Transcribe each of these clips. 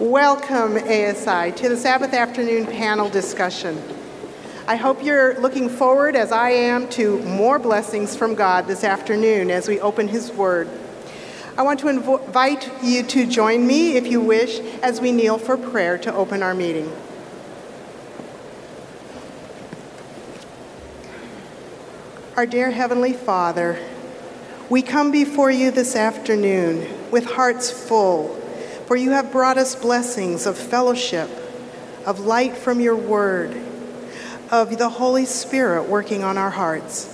Welcome, ASI, to the Sabbath afternoon panel discussion. I hope you're looking forward, as I am, to more blessings from God this afternoon as we open His Word. I want to invite you to join me, if you wish, as we kneel for prayer to open our meeting. Our dear Heavenly Father, we come before you this afternoon with hearts full for you have brought us blessings of fellowship, of light from your word, of the Holy Spirit working on our hearts.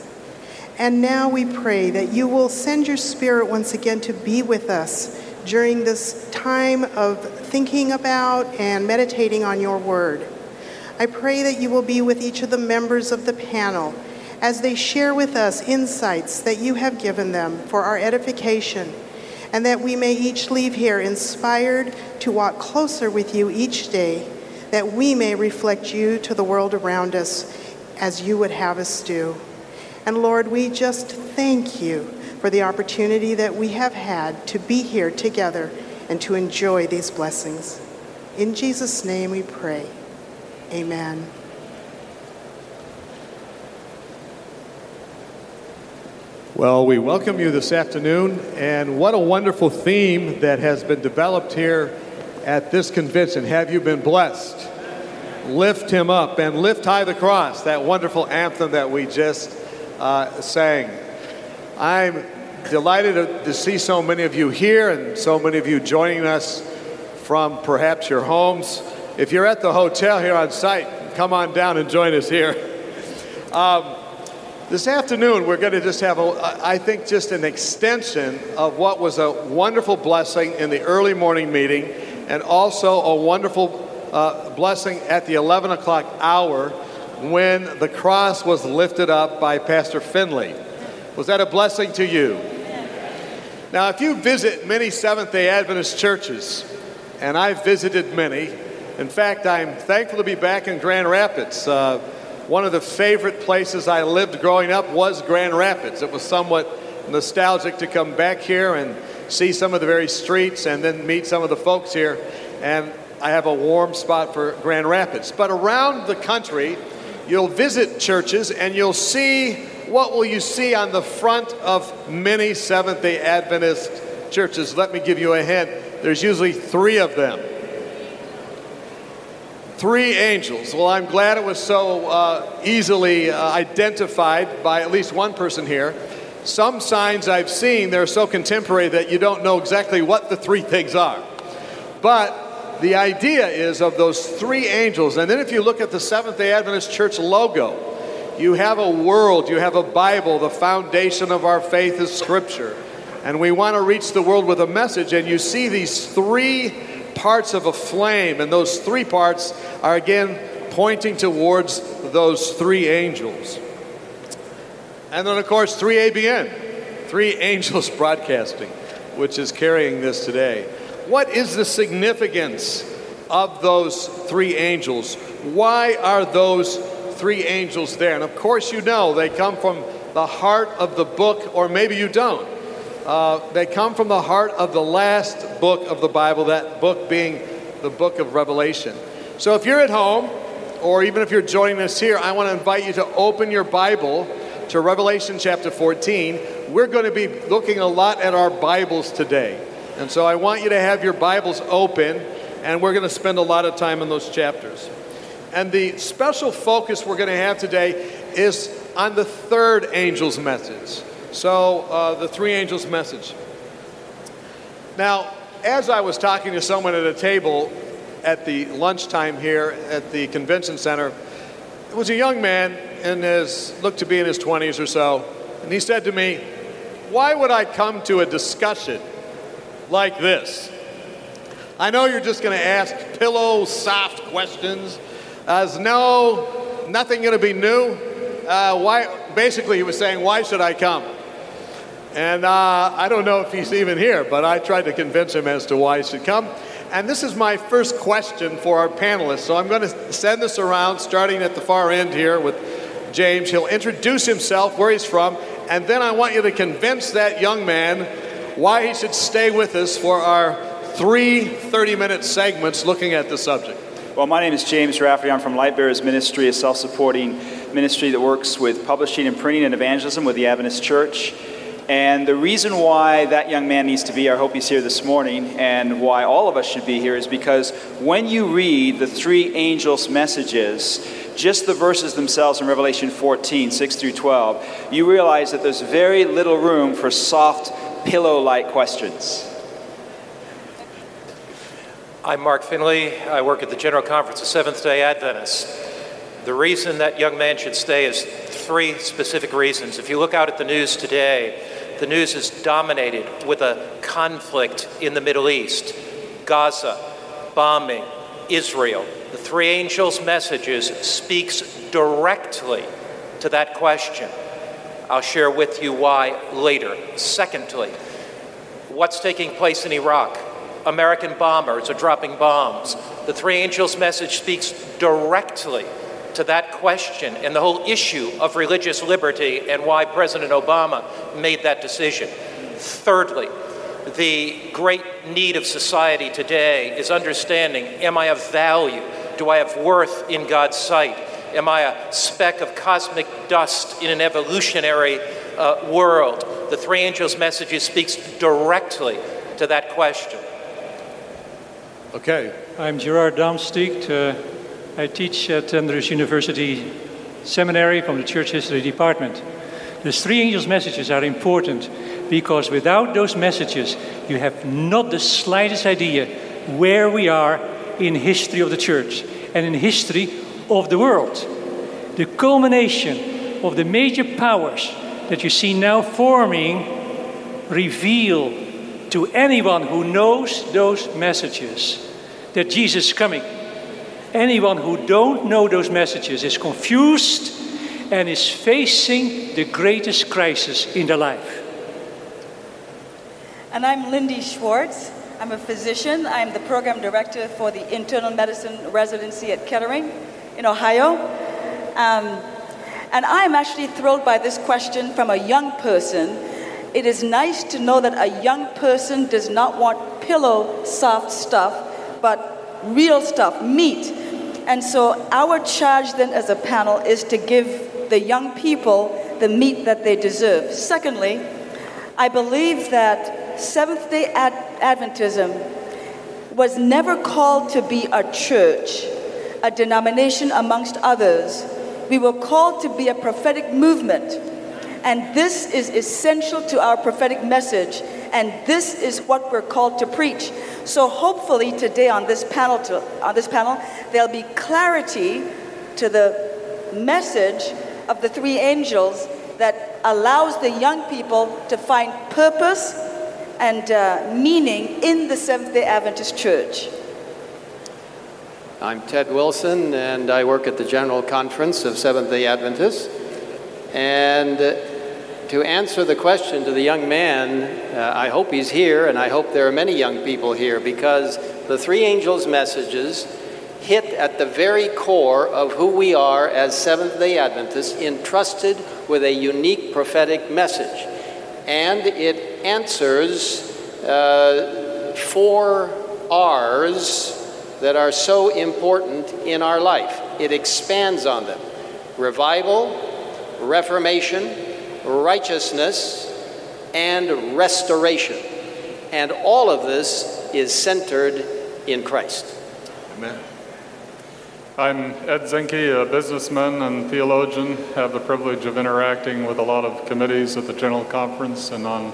And now we pray that you will send your Spirit once again to be with us during this time of thinking about and meditating on your word. I pray that you will be with each of the members of the panel as they share with us insights that you have given them for our edification and that we may each leave here inspired to walk closer with you each day, that we may reflect you to the world around us as you would have us do. And Lord, we just thank you for the opportunity that we have had to be here together and to enjoy these blessings. In Jesus' name we pray. Amen. Well, we welcome you this afternoon, and what a wonderful theme that has been developed here at this convention. Have you been blessed? Lift him up and lift high the cross, that wonderful anthem that we just uh, sang. I'm delighted to, see so many of you here and so many of you joining us from perhaps your homes. If you're at the hotel here on site, come on down and join us here. Um, this afternoon, we're going to just have, a, I think, just an extension of what was a wonderful blessing in the early morning meeting and also a wonderful uh, blessing at the 11 o'clock hour when the cross was lifted up by Pastor Finley. Was that a blessing to you? Now, if you visit many Seventh day Adventist churches, and I've visited many, in fact, I'm thankful to be back in Grand Rapids. Uh, one of the favorite places I lived growing up was Grand Rapids. It was somewhat nostalgic to come back here and see some of the very streets and then meet some of the folks here. And I have a warm spot for Grand Rapids. But around the country, you'll visit churches and you'll see what will you see on the front of many Seventh day Adventist churches? Let me give you a hint. There's usually three of them three angels. Well, I'm glad it was so uh, easily uh, identified by at least one person here. Some signs I've seen, they're so contemporary that you don't know exactly what the three things are. But the idea is of those three angels. And then if you look at the Seventh day Adventist Church logo, you have a world, you have a Bible, the foundation of our faith is Scripture. And we want to reach the world with a message, and you see these three parts of a flame, and those three parts are again pointing towards those three angels. And then, of course, 3ABN, three angels broadcasting, which is carrying this today. What is the significance of those three angels? Why are those three angels there? And of course, you know they come from the heart of the book, or maybe you don't. Uh, they come from the heart of the last book of the Bible, that book being the book of Revelation. So if you're at home, or even if you're joining us here, I want to invite you to open your Bible to Revelation chapter 14. We're going to be looking a lot at our Bibles today. And so I want you to have your Bibles open, and we're going to spend a lot of time in those chapters. And the special focus we're going to have today is on the third angel's message. So, uh, the three angels' message. Now, as I was talking to someone at a table at the lunchtime here at the convention center, it was a young man and his looked to be in his 20s or so, and he said to me, "Why would I come to a discussion like this? I know you're just going to ask pillow soft questions. As no, nothing going to be new. Uh, why? Basically, he was saying, why should I come?" And uh, I don't know if he's even here, but I tried to convince him as to why he should come. And this is my first question for our panelists. So I'm going to send this around, starting at the far end here with James. He'll introduce himself, where he's from, and then I want you to convince that young man why he should stay with us for our three 30 minute segments looking at the subject. Well, my name is James Rafferty. I'm from Light Bearers Ministry, a self supporting ministry that works with publishing and printing and evangelism with the Adventist Church. And the reason why that young man needs to be here, I hope he's here this morning, and why all of us should be here is because when you read the three angels' messages, just the verses themselves in Revelation 14, 6 through 12, you realize that there's very little room for soft, pillow like questions. I'm Mark Finley. I work at the General Conference of Seventh day Adventists. The reason that young man should stay is three specific reasons. If you look out at the news today, the news is dominated with a conflict in the Middle East Gaza, bombing, Israel. The three angels' messages speaks directly to that question. I'll share with you why later. Secondly, what's taking place in Iraq? American bombers are dropping bombs. The three angels' message speaks directly to that question and the whole issue of religious liberty and why President Obama made that decision. Thirdly, the great need of society today is understanding am I of value? Do I have worth in God's sight? Am I a speck of cosmic dust in an evolutionary uh, world? The three angels' message speaks directly to that question. Okay. I'm Gerard Damsteegt. I teach at Andrews University Seminary from the Church History Department. The three angels' messages are important because without those messages, you have not the slightest idea where we are in history of the church and in history of the world. The culmination of the major powers that you see now forming reveal to anyone who knows those messages that Jesus is coming Anyone who don't know those messages is confused and is facing the greatest crisis in their life. And I'm Lyndi Schwartz. I'm a physician. I'm the program director for the internal medicine residency at Kettering in Ohio. Um, and I'm actually thrilled by this question from a young person. It is nice to know that a young person does not want pillow soft stuff, but real stuff, meat. And so, our charge then as a panel is to give the young people the meat that they deserve. Secondly, I believe that Seventh day Ad- Adventism was never called to be a church, a denomination amongst others. We were called to be a prophetic movement. And this is essential to our prophetic message. And this is what we're called to preach. So hopefully today on this panel, to, on this panel, there'll be clarity to the message of the three angels that allows the young people to find purpose and uh, meaning in the Seventh Day Adventist Church. I'm Ted Wilson, and I work at the General Conference of Seventh day Adventists. And to answer the question to the young man, uh, I hope he's here, and I hope there are many young people here, because the three angels' messages hit at the very core of who we are as Seventh day Adventists, entrusted with a unique prophetic message. And it answers uh, four R's that are so important in our life. It expands on them revival, reformation, righteousness, and restoration. And all of this is centered in Christ. Amen. I'm Ed Zinke, a businessman and theologian. Have the privilege of interacting with a lot of committees at the General Conference and on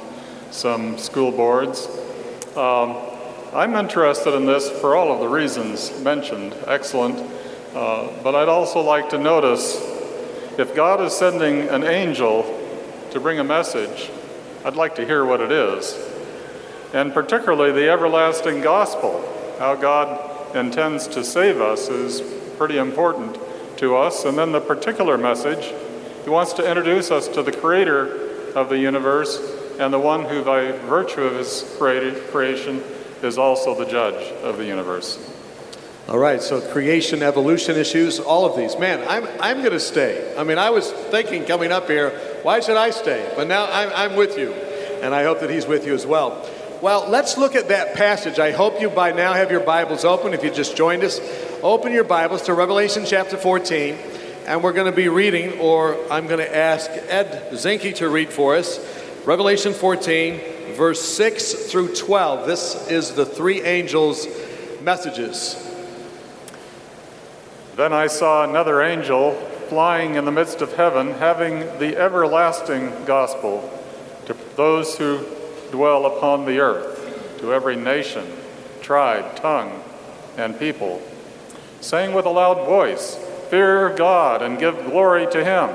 some school boards. Um, I'm interested in this for all of the reasons mentioned. Excellent. Uh, but I'd also like to notice if God is sending an angel to bring a message, I'd like to hear what it is. And particularly the everlasting gospel, how God intends to save us, is pretty important to us. And then the particular message, He wants to introduce us to the Creator of the universe and the one who, by virtue of His creation, is also the judge of the universe. All right, so creation, evolution issues, all of these. Man, I'm, I'm going to stay. I mean, I was thinking coming up here, why should I stay? But now I'm, I'm with you, and I hope that he's with you as well. Well, let's look at that passage. I hope you by now have your Bibles open. If you just joined us, open your Bibles to Revelation chapter 14. And we're going to be reading, or I'm going to ask Ed Zinke to read for us, Revelation 14, verse 6 through 12. This is the three angels' messages. Then I saw another angel flying in the midst of heaven, having the everlasting gospel to those who dwell upon the earth, to every nation, tribe, tongue, and people, saying with a loud voice, Fear God and give glory to him,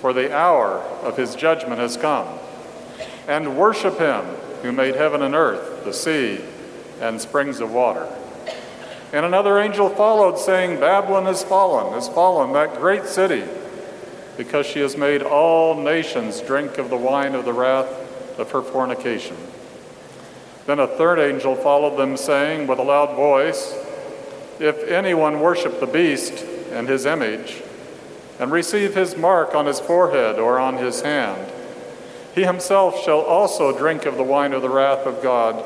for the hour of his judgment has come. And worship him who made heaven and earth, the sea, and springs of water. And another angel followed, saying, Babylon has fallen, has fallen, that great city, because she has made all nations drink of the wine of the wrath of her fornication. Then a third angel followed them, saying with a loud voice, If anyone worship the beast, and his image, and receive his mark on his forehead or on his hand. He himself shall also drink of the wine of the wrath of God,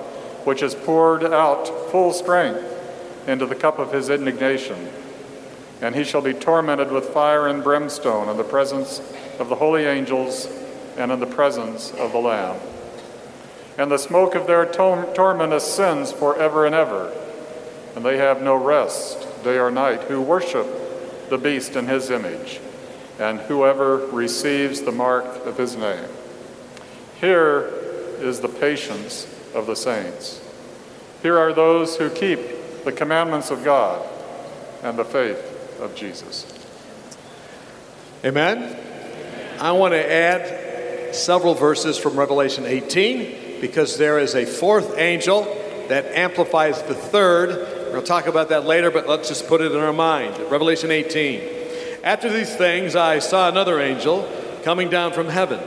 which is poured out full strength into the cup of his indignation. And he shall be tormented with fire and brimstone in the presence of the holy angels and in the presence of the Lamb. And the smoke of their torment ascends forever and ever, and they have no rest day or night who worship the beast in his image, and whoever receives the mark of his name. Here is the patience of the saints. Here are those who keep the commandments of God and the faith of Jesus. Amen. I want to add several verses from Revelation 18 because there is a fourth angel that amplifies the third We'll talk about that later, but let's just put it in our mind. Revelation 18. After these things, I saw another angel coming down from heaven,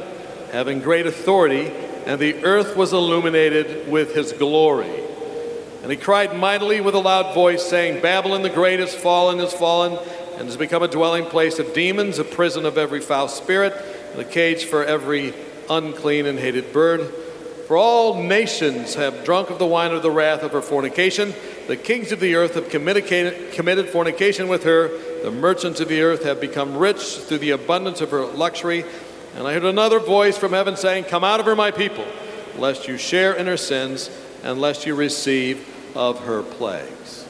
having great authority, and the earth was illuminated with his glory. And he cried mightily with a loud voice, saying, Babylon the great is fallen, is fallen, and has become a dwelling place of demons, a prison of every foul spirit, and a cage for every unclean and hated bird. For all nations have drunk of the wine of the wrath of her fornication. The kings of the earth have committed fornication with her. The merchants of the earth have become rich through the abundance of her luxury. And I heard another voice from heaven saying, Come out of her, my people, lest you share in her sins, and lest you receive of her plagues.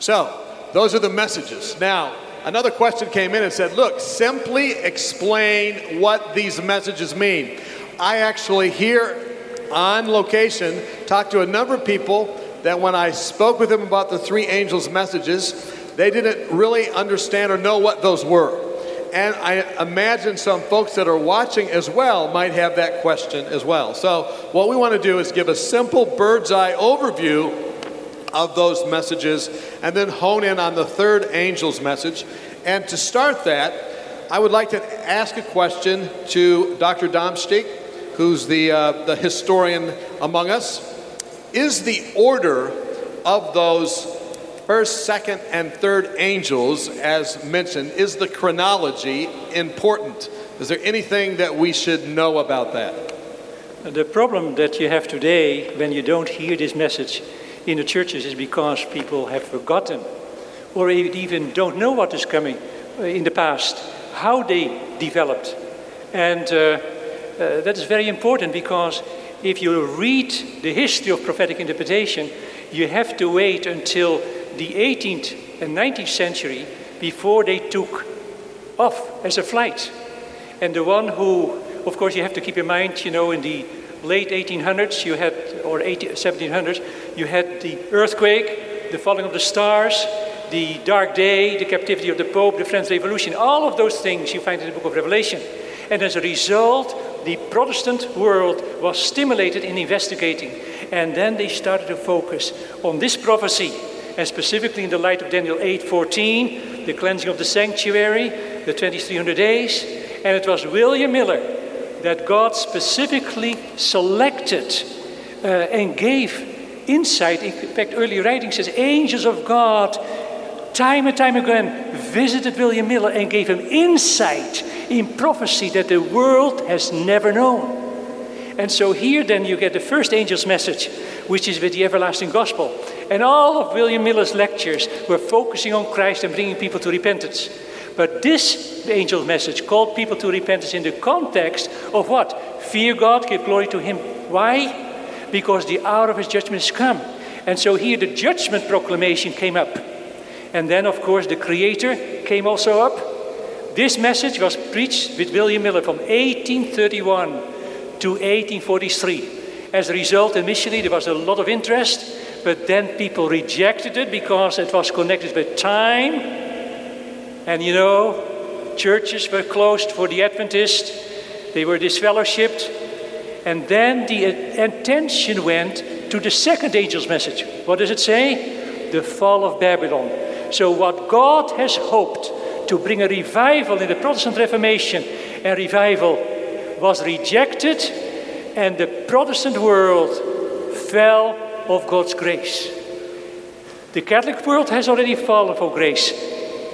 So, those are the messages. Now, another question came in and said, Look, simply explain what these messages mean. I actually, here on location, talked to a number of people that when I spoke with them about the three angels' messages, they didn't really understand or know what those were. And I imagine some folks that are watching as well might have that question as well. So, what we want to do is give a simple bird's eye overview of those messages and then hone in on the third angel's message. And to start that, I would like to ask a question to Dr. Damsteegt, who's the, uh, the historian among us is the order of those first, second, and third angels, as mentioned, is the chronology important? Is there anything that we should know about that? The problem that you have today when you don't hear this message in the churches is because people have forgotten or even don't know what is coming uh, in the past, how they developed. And uh, uh, that is very important because if you read the history of prophetic interpretation, you have to wait until the 18th and 19th century before they took off as a flight. And the one who, of course, you have to keep in mind, you know, in the late 1800s, you had, or 18, 1700s, you had the earthquake, the falling of the stars, the dark day, the captivity of the Pope, the French Revolution, all of those things you find in the book of Revelation. And as a result, the Protestant world was stimulated in investigating. And then they started to focus on this prophecy, and specifically in the light of Daniel 8:14, the cleansing of the sanctuary, the 2300 days. And it was William Miller that God specifically selected uh, and gave insight. In fact, early writing says angels of God time and time again visited William Miller and gave him insight in prophecy that the world has never known. And so here then you get the first angel's message, which is with the everlasting gospel. And all of William Miller's lectures were focusing on Christ and bringing people to repentance. But this angel's message called people to repentance in the context of what? Fear God, give glory to Him. Why? Because the hour of His judgment has come. And so here the judgment proclamation came up. And then, of course, the Creator came also up. This message was preached with William Miller from 1831 to 1843. As a result, initially there was a lot of interest, but then people rejected it because it was connected with time and you know, churches were closed for the Adventists, they were disfellowshipped. And then the attention went to the second angel's message. What does it say? The fall of Babylon. So, what God has hoped to bring a revival in the Protestant Reformation and revival was rejected, and the Protestant world fell of God's grace. The Catholic world has already fallen for grace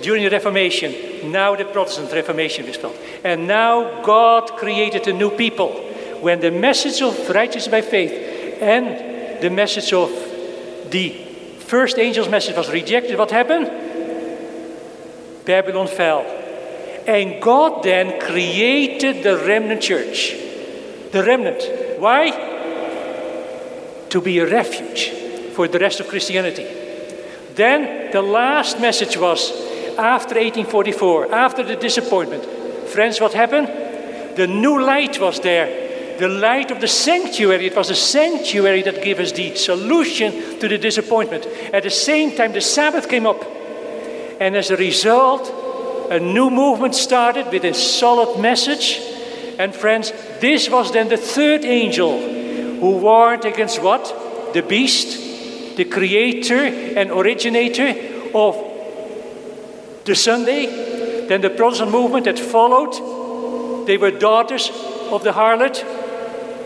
during the Reformation. Now the Protestant Reformation was built. And now God created a new people. When the message of righteousness by faith and the message of the first angel's message was rejected, what happened? Babylon fell. And God then created the remnant church. The remnant. Why? To be a refuge for the rest of Christianity. Then the last message was after 1844, after the disappointment, friends, what happened? The new light was there. The light of the sanctuary. It was the sanctuary that gave us the solution to the disappointment. At the same time, the Sabbath came up. And as a result, a new movement started with a solid message. And friends, this was then the third angel who warned against what? The beast, the creator and originator of the Sunday, then the Protestant movement that followed, they were daughters of the harlot.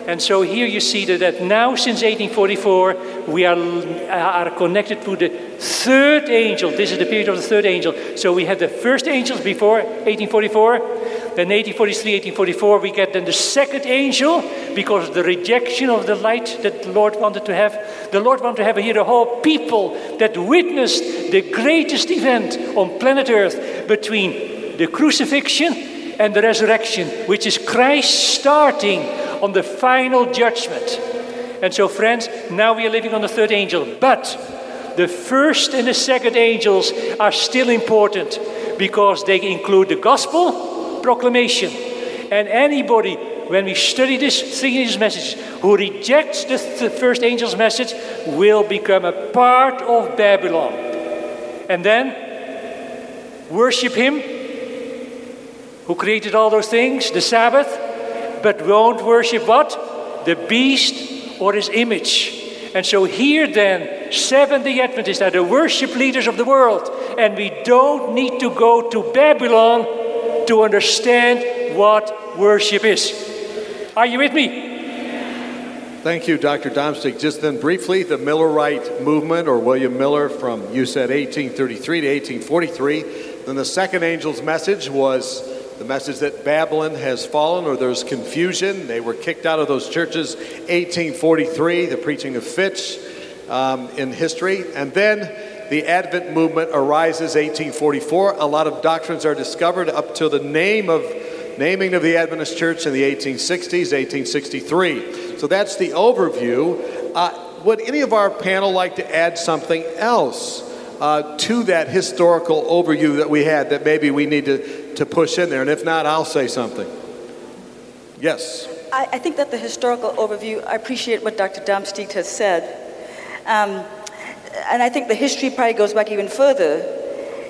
And so here you see that, that now, since 1844, we are, uh, are connected to the third angel. This is the period of the third angel. So we had the first angels before 1844. Then 1843, 1844, we get then the second angel because the rejection of the light that the Lord wanted to have. The Lord wanted to have here a whole people that witnessed the greatest event on planet Earth between the crucifixion and the resurrection, which is Christ starting on the final judgment. And so, friends, now we are living on the third angel. But the first and the second angels are still important because they include the gospel proclamation. And anybody, when we study this three angels' message, who rejects the th- first angel's message will become a part of Babylon. And then worship him who created all those things, the Sabbath, but won't worship what? The beast or his image. And so here then, Seventh day Adventists are the worship leaders of the world. And we don't need to go to Babylon to understand what worship is. Are you with me? Thank you, Dr. Damsteegt. Just then, briefly, the Millerite movement, or William Miller from, you said 1833 to 1843. Then the second angel's message was the message that Babylon has fallen or there's confusion. They were kicked out of those churches 1843, the preaching of Fitch um, in history. And then the Advent movement arises 1844. A lot of doctrines are discovered up to the name of naming of the Adventist Church in the 1860s, 1863. So that's the overview. Uh, would any of our panel like to add something else uh, to that historical overview that we had that maybe we need to, to push in there? And if not, I'll say something. Yes. I, I think that the historical overview, I appreciate what Dr. Damsteegt has said. Um, and I think the history probably goes back even further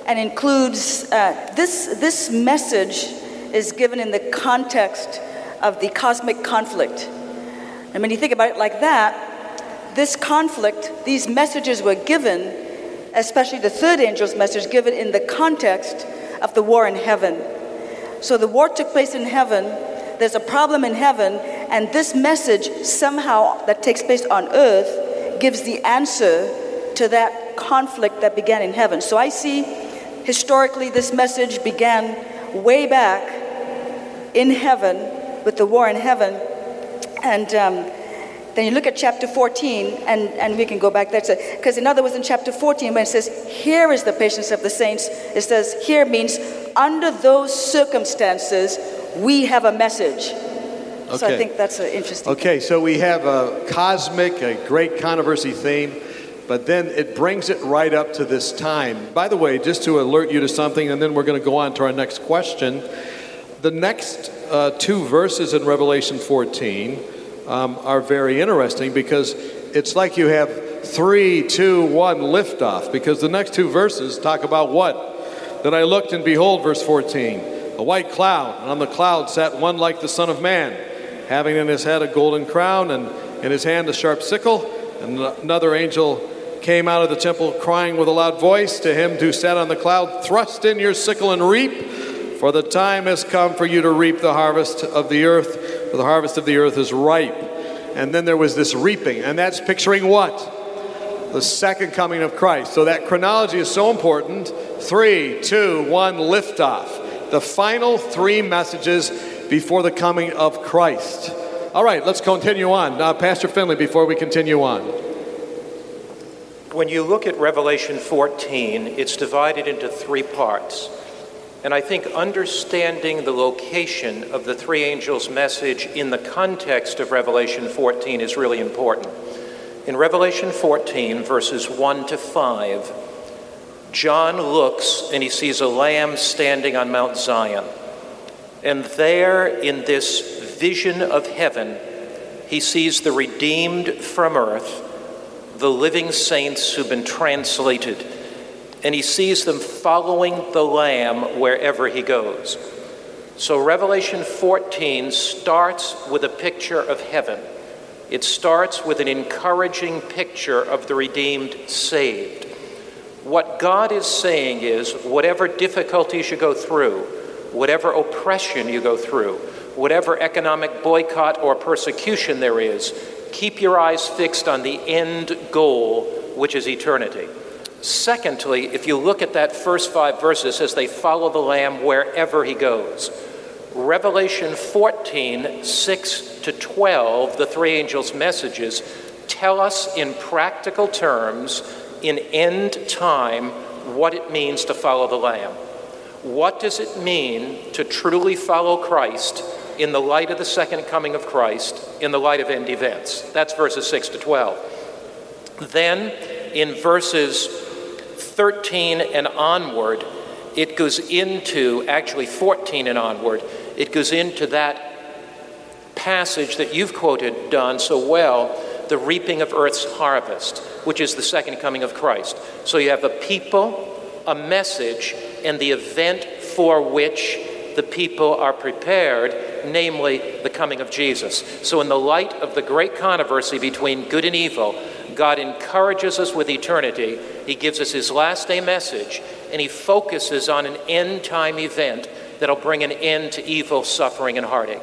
and includes uh, this, this message is given in the context of the cosmic conflict. And when you think about it like that, this conflict, these messages were given, especially the third angel's message, given in the context of the war in heaven. So the war took place in heaven, there's a problem in heaven, and this message somehow that takes place on earth gives the answer to that conflict that began in heaven. So I see historically this message began way back in heaven with the war in heaven. And um, then you look at chapter 14, and, and we can go back there. Because in other words, in chapter 14, when it says, Here is the patience of the saints, it says, Here means, under those circumstances, we have a message. Okay. So I think that's an interesting. Okay, so we have a cosmic, a great controversy theme, but then it brings it right up to this time. By the way, just to alert you to something, and then we're going to go on to our next question. The next uh, two verses in Revelation 14 um, are very interesting because it's like you have three, two, one liftoff, because the next two verses talk about what? Then I looked, and behold, verse 14, a white cloud, and on the cloud sat one like the Son of Man having in his head a golden crown and in his hand a sharp sickle. And another angel came out of the temple crying with a loud voice to him who sat on the cloud, Thrust in your sickle and reap, for the time has come for you to reap the harvest of the earth, for the harvest of the earth is ripe. And then there was this reaping, and that's picturing what? the second coming of Christ. So that chronology is so important. Three, two, one, liftoff. The final three messages before the coming of Christ. All right, let's continue on. Now, Pastor Finley, before we continue on. When you look at Revelation 14, it's divided into three parts. And I think understanding the location of the three angels' message in the context of Revelation 14 is really important. In Revelation 14, verses 1 to 5, John looks and he sees a lamb standing on Mount Zion. And there, in this vision of heaven, he sees the redeemed from earth, the living saints who've been translated, and he sees them following the Lamb wherever he goes. So, Revelation 14 starts with a picture of heaven. It starts with an encouraging picture of the redeemed saved. What God is saying is whatever difficulties you go through, whatever oppression you go through, whatever economic boycott or persecution there is, keep your eyes fixed on the end goal, which is eternity. Secondly, if you look at that first five verses as they follow the Lamb wherever he goes, Revelation 14, 6 to 12, the three angels' messages, tell us in practical terms, in end time, what it means to follow the Lamb. What does it mean to truly follow Christ in the light of the second coming of Christ, in the light of end events? That's verses 6 to 12. Then, in verses 13 and onward, it goes into, actually 14 and onward, it goes into that passage that you've quoted, Don, so well the reaping of earth's harvest, which is the second coming of Christ. So you have a people, a message, and the event for which the people are prepared, namely the coming of Jesus. So, in the light of the great controversy between good and evil, God encourages us with eternity. He gives us his last day message, and he focuses on an end time event that'll bring an end to evil, suffering, and heartache.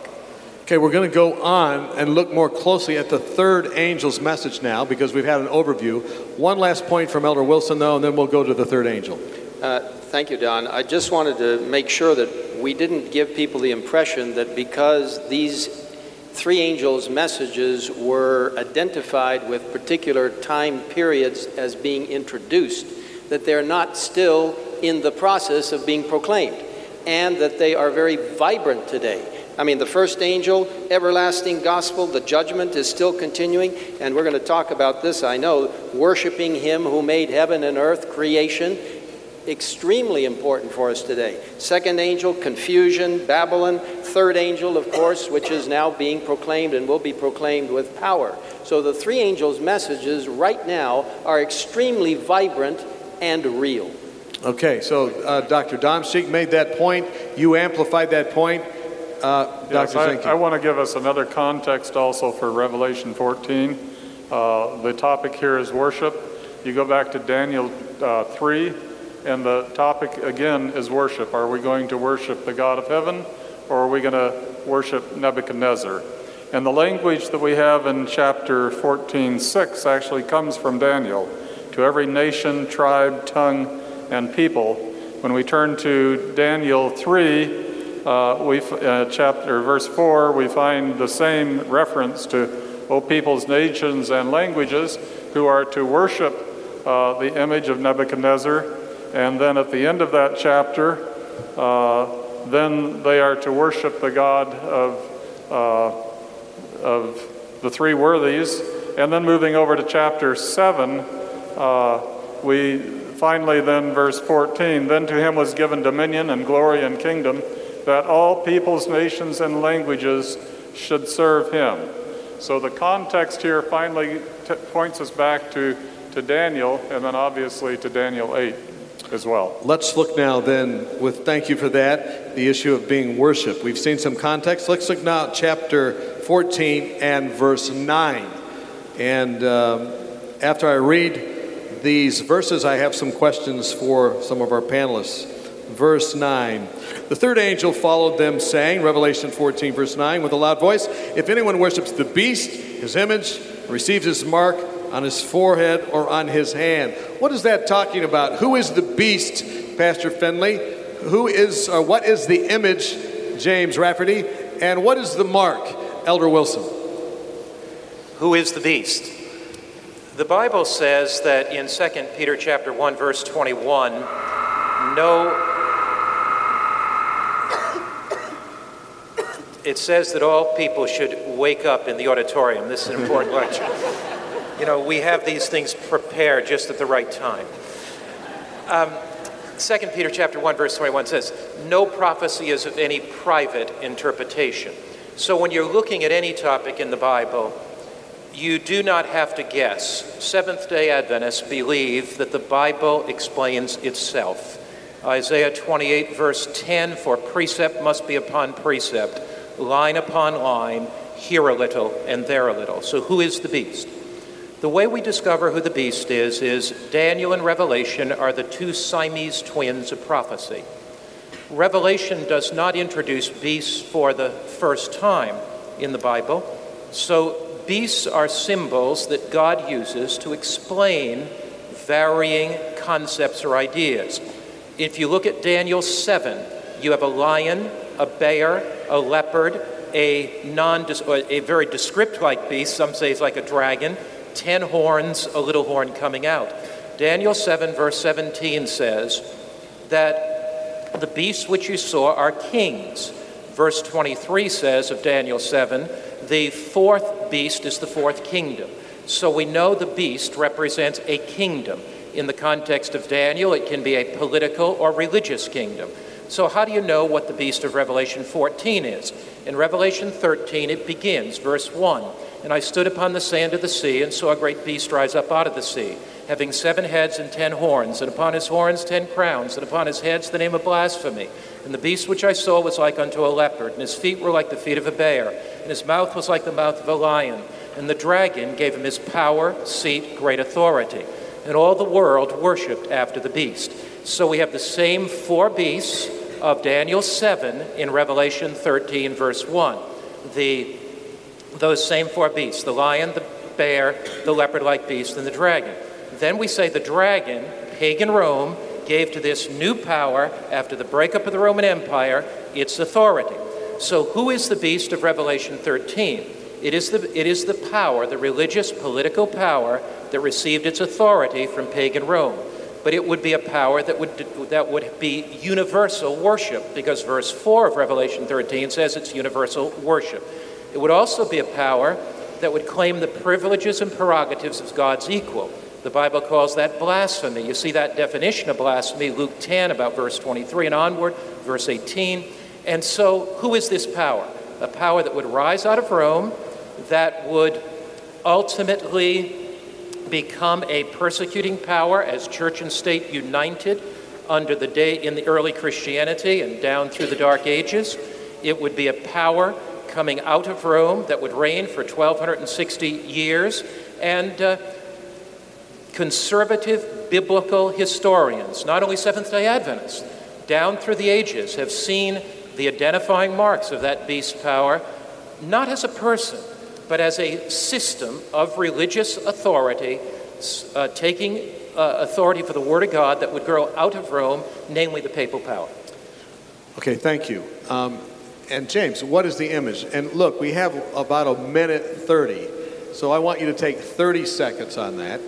Okay, we're going to go on and look more closely at the third angel's message now because we've had an overview. One last point from Elder Wilson, though, and then we'll go to the third angel. Uh, thank you, Don. I just wanted to make sure that we didn't give people the impression that because these three angels' messages were identified with particular time periods as being introduced, that they're not still in the process of being proclaimed, and that they are very vibrant today. I mean, the first angel, everlasting gospel, the judgment is still continuing, and we're going to talk about this, I know, worshiping Him who made heaven and earth, creation, extremely important for us today. Second angel, confusion, Babylon. Third angel, of course, which is now being proclaimed and will be proclaimed with power. So the three angels' messages right now are extremely vibrant and real. Okay, so uh, Dr. Damsteegt made that point. You amplified that point. Uh, Yes, Dr. I, Zinke. I want to give us another context also for Revelation 14. Uh, the topic here is worship. You go back to Daniel uh, 3, and the topic again is worship. Are we going to worship the God of heaven, or are we going to worship Nebuchadnezzar? And the language that we have in chapter 14, 6 actually comes from Daniel. To every nation, tribe, tongue, and people. When we turn to Daniel 3, uh, we, uh, chapter, verse 4, we find the same reference to, O peoples, nations, and languages, who are to worship uh, the image of Nebuchadnezzar. And then at the end of that chapter, uh, then they are to worship the God of, uh, of the three worthies. And then moving over to chapter 7, uh, we finally then, verse 14, then to him was given dominion and glory and kingdom, that all peoples, nations, and languages should serve him. So the context here finally t- points us back to, to Daniel, and then obviously to Daniel 8 as well. Let's look now then, with thank you for that, the issue of being worship. We've seen some context. Let's look now at chapter 14 and verse 9. And um, after I read these verses, I have some questions for some of our panelists. Verse 9. The third angel followed them, saying, Revelation 14, verse 9, with a loud voice If anyone worships the beast, his image, receives his mark on his forehead or on his hand. What is that talking about? Who is the beast, Pastor Finley? Who is, or what is the image, James Rafferty? And what is the mark, Elder Wilson? Who is the beast? The Bible says that in 2 Peter chapter 1 verse 21, no it says that all people should wake up in the auditorium. This is an important lecture. You know, we have these things prepared just at the right time. Um, 2 Peter chapter 1 verse 21 says, "No prophecy is of any private interpretation." So when you're looking at any topic in the Bible, you do not have to guess. Seventh-day Adventists believe that the Bible explains itself. Isaiah 28 verse 10, "For precept must be upon precept, line upon line, here a little and there a little." So who is the beast? The way we discover who the beast is is Daniel and Revelation are the two Siamese twins of prophecy. Revelation does not introduce beasts for the first time in the Bible, so beasts are symbols that God uses to explain varying concepts or ideas. If you look at Daniel 7, you have a lion, a bear, a leopard, a non a very descript like beast, some say it's like a dragon, ten horns, a little horn coming out. Daniel 7, verse 17 says that the beasts which you saw are kings. Verse 23 says of Daniel 7, the fourth beast is the fourth kingdom. So we know the beast represents a kingdom. In the context of Daniel, it can be a political or religious kingdom. So, how do you know what the beast of Revelation 14 is? In Revelation 13, it begins, verse 1 And I stood upon the sand of the sea and saw a great beast rise up out of the sea, having seven heads and ten horns, and upon his horns ten crowns, and upon his heads the name of blasphemy. And the beast which I saw was like unto a leopard, and his feet were like the feet of a bear, and his mouth was like the mouth of a lion. And the dragon gave him his power, seat, great authority. And all the world worshipped after the beast. So we have the same four beasts of Daniel 7 in Revelation 13, verse 1. The, those same four beasts the lion, the bear, the leopard like beast, and the dragon. Then we say the dragon, pagan Rome, gave to this new power after the breakup of the Roman Empire its authority. So, who is the beast of Revelation 13? It is the, it is the power, the religious political power, that received its authority from pagan Rome but it would be a power that would, that would be universal worship, because verse 4 of Revelation 13 says it's universal worship. It would also be a power that would claim the privileges and prerogatives of God's equal. The Bible calls that blasphemy. You see that definition of blasphemy, Luke 10, about verse 23 and onward, verse 18. And so, who is this power? A power that would rise out of Rome, that would ultimately become a persecuting power as church and state united under the day in the early Christianity and down through the Dark Ages. It would be a power coming out of Rome that would reign for 1260 years. And uh, conservative biblical historians, not only Seventh day Adventists, down through the ages have seen the identifying marks of that beast power, not as a person, but as a system of religious authority, uh, taking uh, authority for the Word of God that would grow out of Rome, namely the papal power. Okay, thank you. Um, and James, what is the image? And look, we have about a minute 30, so I want you to take 30 seconds on that,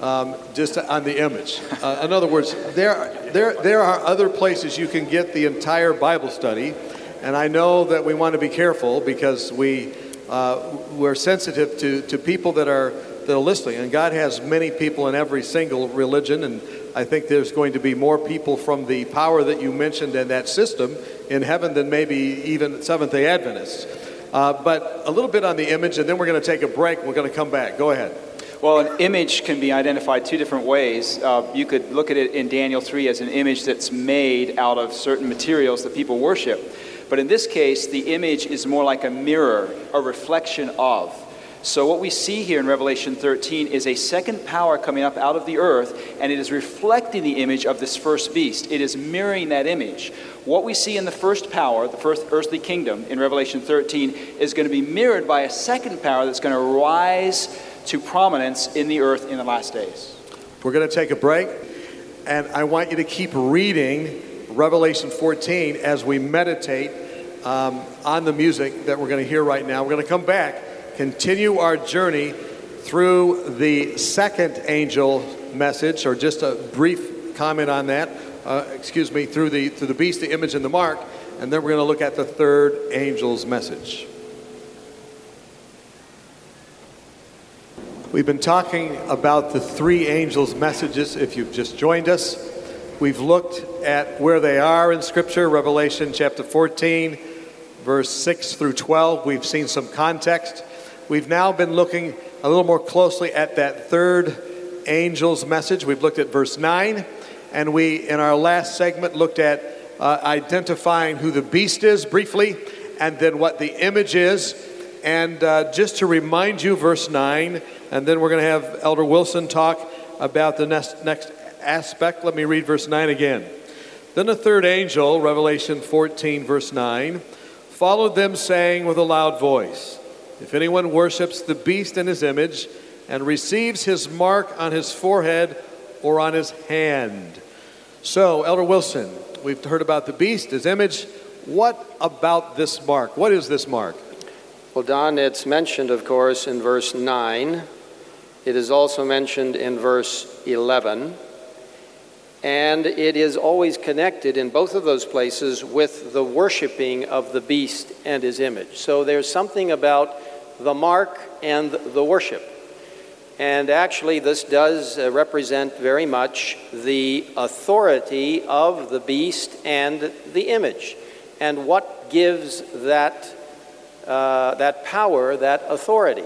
um, just on the image. Uh, in other words, there, there, there are other places you can get the entire Bible study, and I know that we want to be careful because we, uh, we're sensitive to, to people that are, that are listening, and God has many people in every single religion, and I think there's going to be more people from the power that you mentioned and that system in heaven than maybe even Seventh day Adventists. Uh, but a little bit on the image, and then we're going to take a break. We're going to come back. Go ahead. Well, an image can be identified two different ways. Uh, you could look at it in Daniel 3 as an image that's made out of certain materials that people worship. But in this case, the image is more like a mirror, a reflection of. So, what we see here in Revelation 13 is a second power coming up out of the earth, and it is reflecting the image of this first beast. It is mirroring that image. What we see in the first power, the first earthly kingdom in Revelation 13, is going to be mirrored by a second power that's going to rise to prominence in the earth in the last days. We're going to take a break, and I want you to keep reading Revelation 14 as we meditate um, on the music that we're going to hear right now. We're going to come back continue our journey through the second angel message, or just a brief comment on that. Uh, excuse me, through the through the beast, the image, and the mark, and then we're going to look at the third angel's message. We've been talking about the three angels' messages. If you've just joined us, we've looked at where they are in Scripture, Revelation chapter 14, verse 6 through 12. We've seen some context. We've now been looking a little more closely at that third angel's message. We've looked at verse 9, and we, in our last segment, looked at uh, identifying who the beast is briefly, and then what the image is. And uh, just to remind you, verse 9, and then we're going to have Elder Wilson talk about the next, next aspect. Let me read verse 9 again. Then the third angel, Revelation 14, verse 9, followed them, saying with a loud voice, if anyone worships the beast in his image and receives his mark on his forehead or on his hand. So, Elder Wilson, we've heard about the beast, his image. What about this mark? What is this mark? Well, Don, it's mentioned, of course, in verse 9. It is also mentioned in verse 11. And it is always connected in both of those places with the worshiping of the beast and his image. So there's something about the mark and the worship. And actually, this does uh, represent very much the authority of the beast and the image, and what gives that, uh, that power, that authority.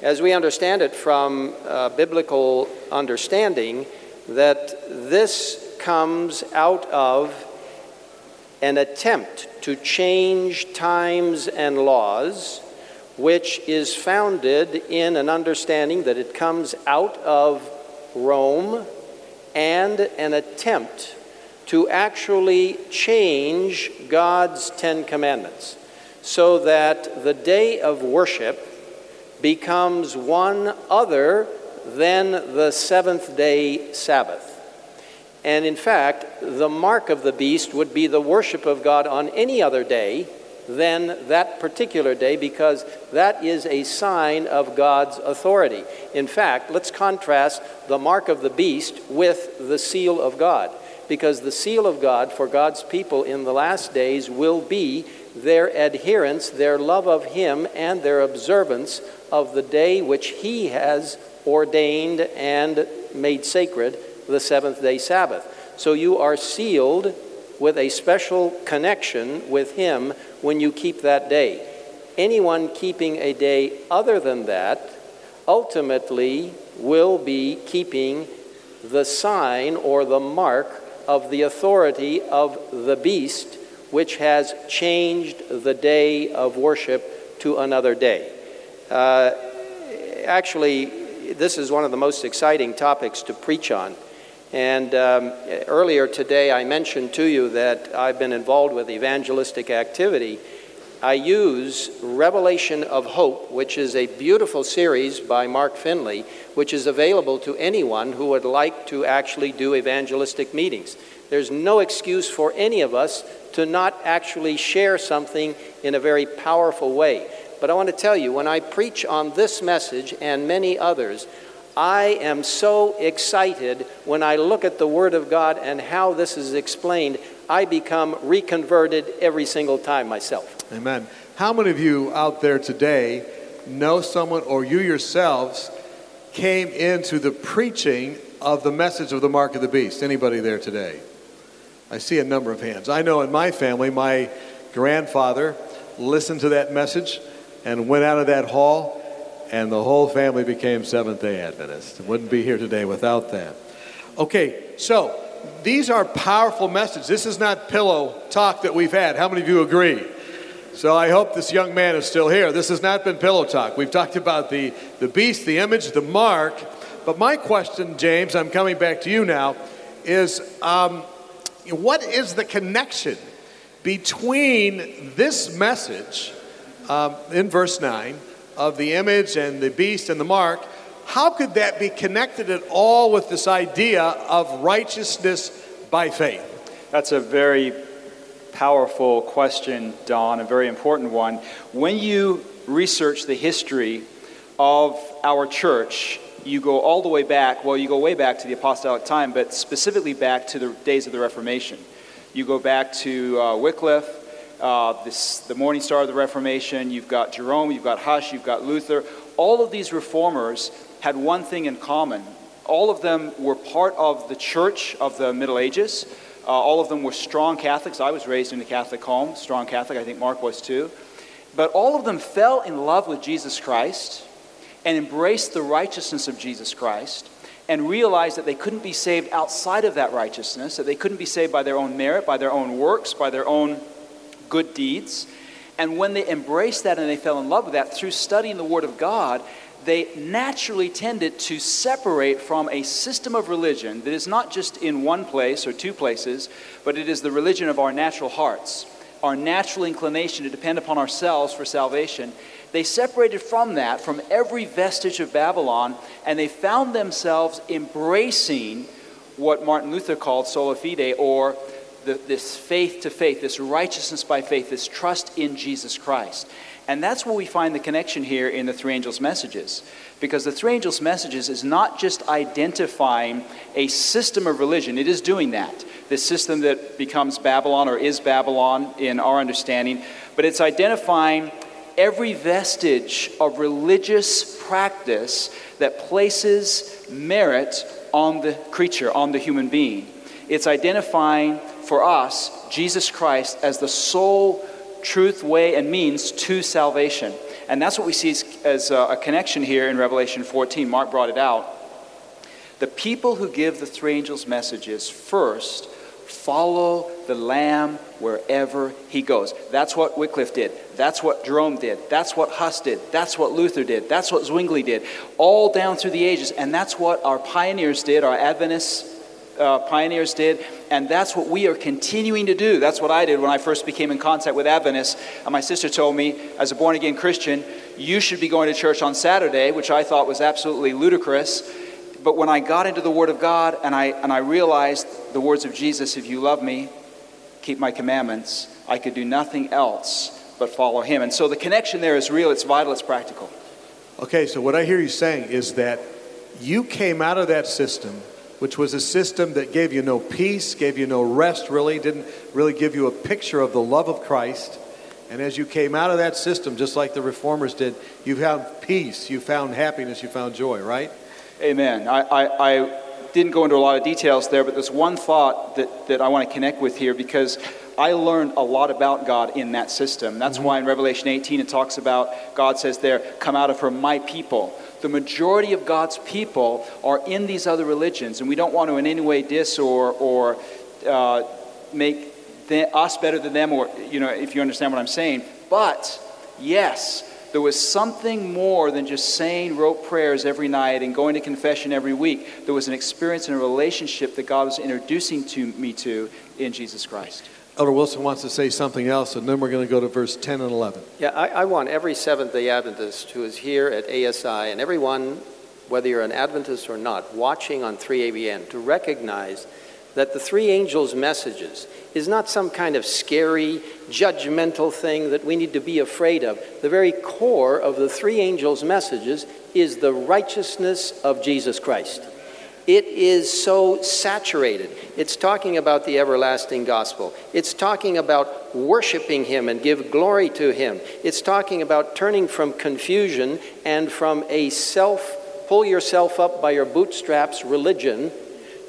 As we understand it from uh, biblical understanding, that this comes out of an attempt to change times and laws which is founded in an understanding that it comes out of Rome and an attempt to actually change God's Ten Commandments so that the day of worship becomes one other than the seventh day Sabbath. And in fact, the mark of the beast would be the worship of God on any other day than that particular day because that is a sign of God's authority. In fact, let's contrast the mark of the beast with the seal of God because the seal of God for God's people in the last days will be their adherence, their love of Him, and their observance of the day which He has ordained and made sacred, the seventh day Sabbath. So you are sealed with a special connection with Him when you keep that day. Anyone keeping a day other than that ultimately will be keeping the sign or the mark of the authority of the beast, which has changed the day of worship to another day. Uh, actually, this is one of the most exciting topics to preach on. And um, earlier today, I mentioned to you that I've been involved with evangelistic activity. I use Revelation of Hope, which is a beautiful series by Mark Finley, which is available to anyone who would like to actually do evangelistic meetings. There's no excuse for any of us to not actually share something in a very powerful way. But I want to tell you, when I preach on this message and many others, I am so excited when I look at the Word of God and how this is explained. I become reconverted every single time myself. Amen. How many of you out there today know someone or you yourselves came into the preaching of the message of the mark of the beast? Anybody there today? I see a number of hands. I know in my family, my grandfather listened to that message and went out of that hall, and the whole family became Seventh day Adventists. Wouldn't be here today without that. Okay, so these are powerful messages. This is not pillow talk that we've had. How many of you agree? So I hope this young man is still here. This has not been pillow talk. We've talked about the, the beast, the image, the mark. But my question, James, I'm coming back to you now, is um, what is the connection between this message um, in verse 9 of the image and the beast and the mark? How could that be connected at all with this idea of righteousness by faith? That's a very powerful question, Don, a very important one. When you research the history of our church, you go all the way back, well, you go way back to the apostolic time, but specifically back to the days of the Reformation. You go back to uh, Wycliffe, uh, this, the morning star of the Reformation, you've got Jerome, you've got Huss, you've got Luther. All of these reformers had one thing in common. All of them were part of the church of the Middle Ages. Uh, all of them were strong Catholics. I was raised in a Catholic home, strong Catholic. I think Mark was too. But all of them fell in love with Jesus Christ and embraced the righteousness of Jesus Christ and realized that they couldn't be saved outside of that righteousness, that they couldn't be saved by their own merit, by their own works, by their own good deeds. And when they embraced that and they fell in love with that through studying the Word of God, they naturally tended to separate from a system of religion that is not just in one place or two places, but it is the religion of our natural hearts, our natural inclination to depend upon ourselves for salvation. They separated from that, from every vestige of Babylon, and they found themselves embracing what Martin Luther called sola fide, or the, this faith to faith, this righteousness by faith, this trust in Jesus Christ. And that's where we find the connection here in the three angels' messages. Because the three angels' messages is not just identifying a system of religion, it is doing that. The system that becomes Babylon or is Babylon in our understanding, but it's identifying every vestige of religious practice that places merit on the creature, on the human being. It's identifying for us Jesus Christ as the sole truth, way, and means to salvation. And that's what we see as, as uh, a, connection here in Revelation 14. Mark brought it out. The people who give the three angels' messages first follow the Lamb wherever he goes. That's what Wycliffe did. That's what Jerome did. That's what Huss did. That's what Luther did. That's what Zwingli did. All down through the ages. And that's what our pioneers did, our Adventist uh, pioneers did, and that's what we are continuing to do. That's what I did when I first became in contact with Adventists. And my sister told me, as a born again Christian, you should be going to church on Saturday, which I thought was absolutely ludicrous. But when I got into the Word of God and I, and I realized the words of Jesus, if you love me, keep my commandments, I could do nothing else but follow Him. And so the connection there is real, it's vital, it's practical. Okay, so what I hear you saying is that you came out of that system which was a system that gave you no peace, gave you no rest, really, didn't really give you a picture of the love of Christ. And as you came out of that system, just like the reformers did, you found peace, you found happiness, you found joy, right? Amen. I, I, I didn't go into a lot of details there, but there's one thought that, that I want to connect with here because I learned a lot about God in that system. That's mm-hmm. why in Revelation 18 it talks about God says there, Come out of her, my people the majority of God's people are in these other religions, and we don't want to in any way diss or, or uh, make us better than them, or, you know, if you understand what I'm saying. But, yes, there was something more than just saying rote prayers every night and going to confession every week. There was an experience and a relationship that God was introducing to me to in Jesus Christ. Elder Wilson wants to say something else, and then we're going to go to verse 10 and 11. Yeah, I, I want every Seventh day Adventist who is here at ASI and everyone, whether you're an Adventist or not, watching on 3ABN to recognize that the three angels' messages is not some kind of scary, judgmental thing that we need to be afraid of. The very core of the three angels' messages is the righteousness of Jesus Christ. It is so saturated. It's talking about the everlasting gospel. It's talking about worshiping Him and give glory to Him. It's talking about turning from confusion and from a self, pull yourself up by your bootstraps religion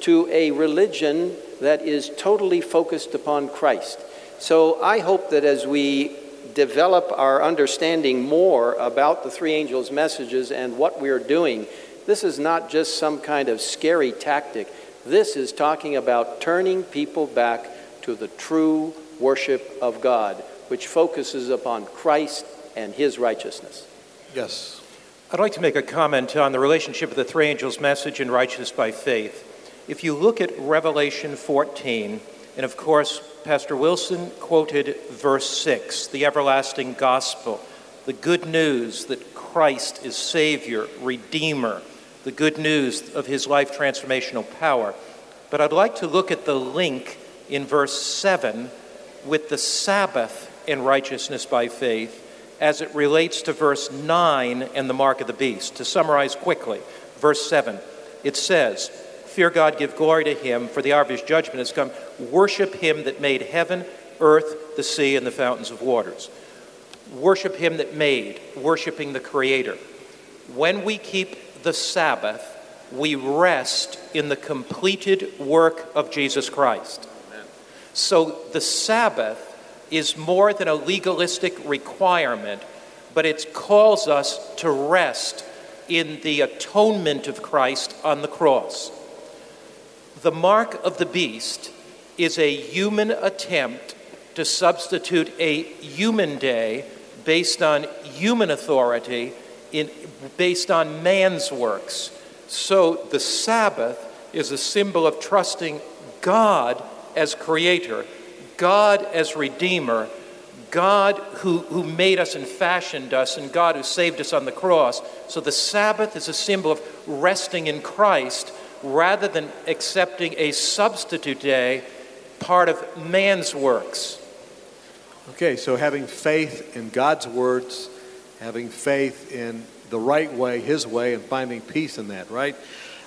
to a religion that is totally focused upon Christ. So I hope that as we develop our understanding more about the three angels' messages and what we're doing, this is not just some kind of scary tactic. This is talking about turning people back to the true worship of God, which focuses upon Christ and his righteousness. Yes. I'd like to make a comment on the relationship of the three angels' message and righteousness by faith. If you look at Revelation 14, and of course, Pastor Wilson quoted verse 6, the everlasting gospel, the good news that Christ is Savior, Redeemer, the good news of his life transformational power. But I'd like to look at the link in verse 7 with the Sabbath and righteousness by faith as it relates to verse 9 and the mark of the beast. To summarize quickly, verse 7, it says, Fear God, give glory to him, for the hour of his judgment has come. Worship him that made heaven, earth, the sea, and the fountains of waters. Worship him that made, worshiping the Creator. When we keep the Sabbath, we rest in the completed work of Jesus Christ. Amen. So the Sabbath is more than a legalistic requirement, but it calls us to rest in the atonement of Christ on the cross. The mark of the beast is a human attempt to substitute a human day based on human authority in, based on man's works. So the Sabbath is a symbol of trusting God as creator, God as redeemer, God who, who made us and fashioned us, and God who saved us on the cross. So the Sabbath is a symbol of resting in Christ rather than accepting a substitute day, part of man's works. Okay, so having faith in God's words having faith in the right way, His way, and finding peace in that, right?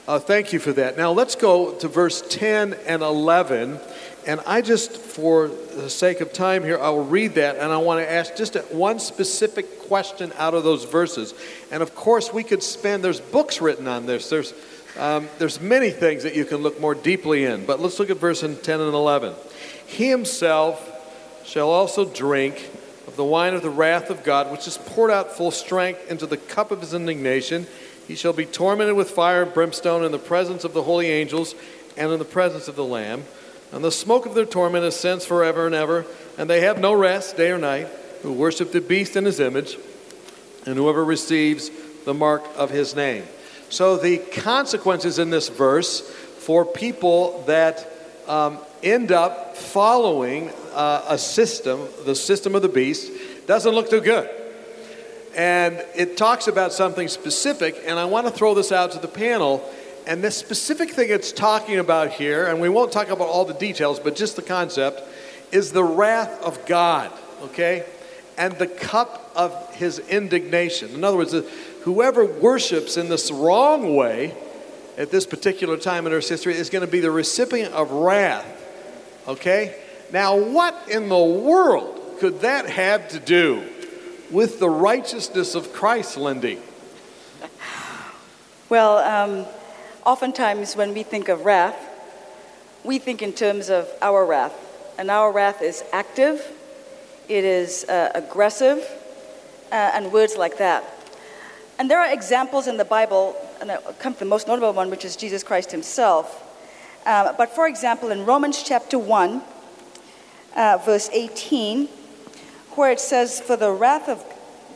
Uh, thank you for that. Now let's go to verse 10 and 11. And I just, for the sake of time here, I will read that and I want to ask just one specific question out of those verses. And of course, we could spend, there's books written on this. There's, um, there's many things that you can look more deeply in. But let's look at verse 10 and 11. He himself shall also drink the wine of the wrath of God, which is poured out full strength into the cup of his indignation. He shall be tormented with fire and brimstone in the presence of the holy angels and in the presence of the Lamb. And the smoke of their torment ascends forever and ever, and they have no rest day or night, who worship the beast in his image, and whoever receives the mark of his name. So, the consequences in this verse for people that um, end up following uh, a system, the system of the beast, doesn't look too good. And it talks about something specific, and I want to throw this out to the panel. And this specific thing it's talking about here, and we won't talk about all the details, but just the concept, is the wrath of God, okay? And the cup of his indignation. In other words, whoever worships in this wrong way at this particular time in Earth's history is going to be the recipient of wrath, okay? Now, what in the world could that have to do with the righteousness of Christ, Lyndi? Well, um, oftentimes when we think of wrath, we think in terms of our wrath. And our wrath is active, it is uh, aggressive, uh, and words like that. And there are examples in the Bible, and I'll come to the most notable one, which is Jesus Christ himself. Uh, but for example, in Romans chapter 1, uh, verse 18, where it says, For the wrath of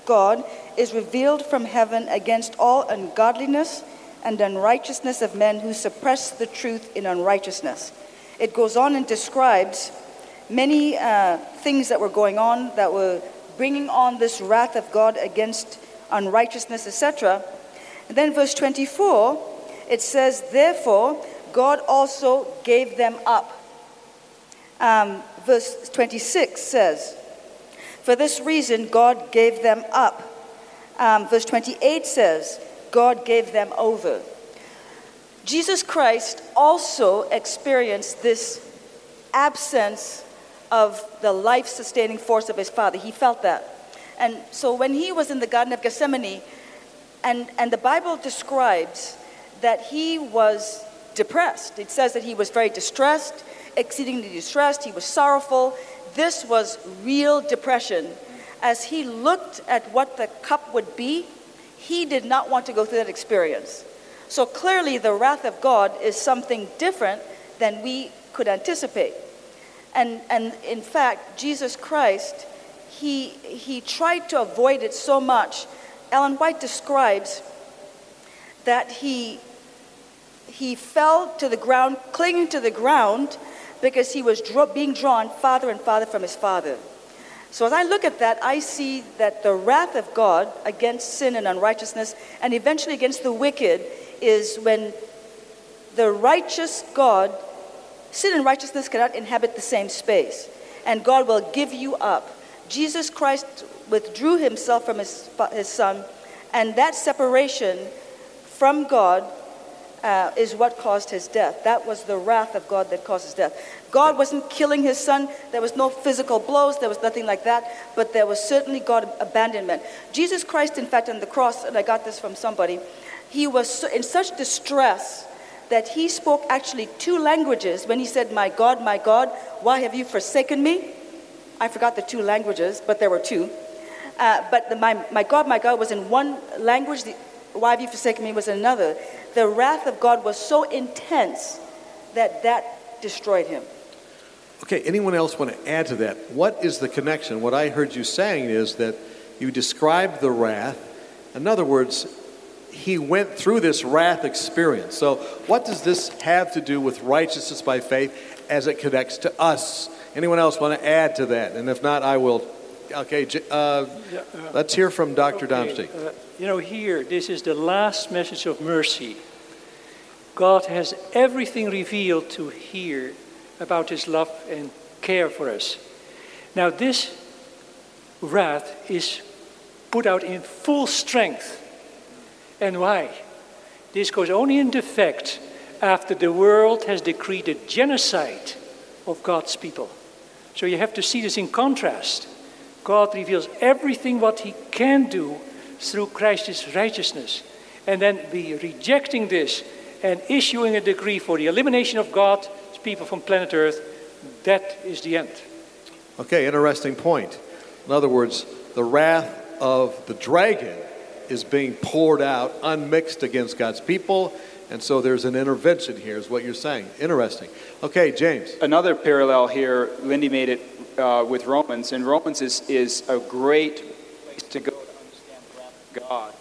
God is revealed from heaven against all ungodliness and unrighteousness of men who suppress the truth in unrighteousness. It goes on and describes many uh, things that were going on that were bringing on this wrath of God against unrighteousness, etc. And then verse 24, it says, Therefore, God also gave them up. Um, verse 26 says, For this reason, God gave them up. Um, verse 28 says, God gave them over. Jesus Christ also experienced this absence of the life sustaining force of his Father. He felt that. And so when he was in the Garden of Gethsemane, and, and the Bible describes that he was depressed. It says that he was very distressed, exceedingly distressed, he was sorrowful. This was real depression. As he looked at what the cup would be, he did not want to go through that experience. So clearly, the wrath of God is something different than we could anticipate. And, and in fact, Jesus Christ, he, he tried to avoid it so much. Ellen White describes that he, he fell to the ground, clinging to the ground, because he was draw, being drawn farther and farther from his father. So as I look at that, I see that the wrath of God against sin and unrighteousness, and eventually against the wicked, is when the righteous God, sin and righteousness cannot inhabit the same space, and God will give you up. Jesus Christ withdrew himself from his, his son, and that separation from God uh, is what caused his death. That was the wrath of God that caused his death. God wasn't killing his son. There was no physical blows. There was nothing like that. But there was certainly God abandonment. Jesus Christ, in fact, on the cross, and I got this from somebody, he was in such distress that he spoke actually two languages when he said, My God, my God, why have you forsaken me? I forgot the two languages, but there were two. Uh, but the, my, my God, my God was in one language, the, why have you forsaken me was another. The wrath of God was so intense that that destroyed him. Okay, anyone else want to add to that? What is the connection? What I heard you saying is that you described the wrath. In other words, he went through this wrath experience. So, what does this have to do with righteousness by faith as it connects to us? Anyone else want to add to that? And if not, I will. Okay, uh, let's hear from Dr. Okay, Uh, you know, here, this is the last message of mercy. God has everything revealed to hear about his love and care for us. Now, this wrath is put out in full strength and why? This goes only into effect after the world has decreed a genocide of God's people. So you have to see this in contrast. God reveals everything what he can do through Christ's righteousness. And then be rejecting this and issuing a decree for the elimination of God's people from planet Earth, that is the end. Okay, interesting point. In other words, the wrath of the dragon is being poured out unmixed against God's people. And so there's an intervention here, is what you're saying. Interesting. Okay, James. Another parallel here, Lyndi made it uh, with Romans, and Romans is, is a great place to go to understand the wrath of God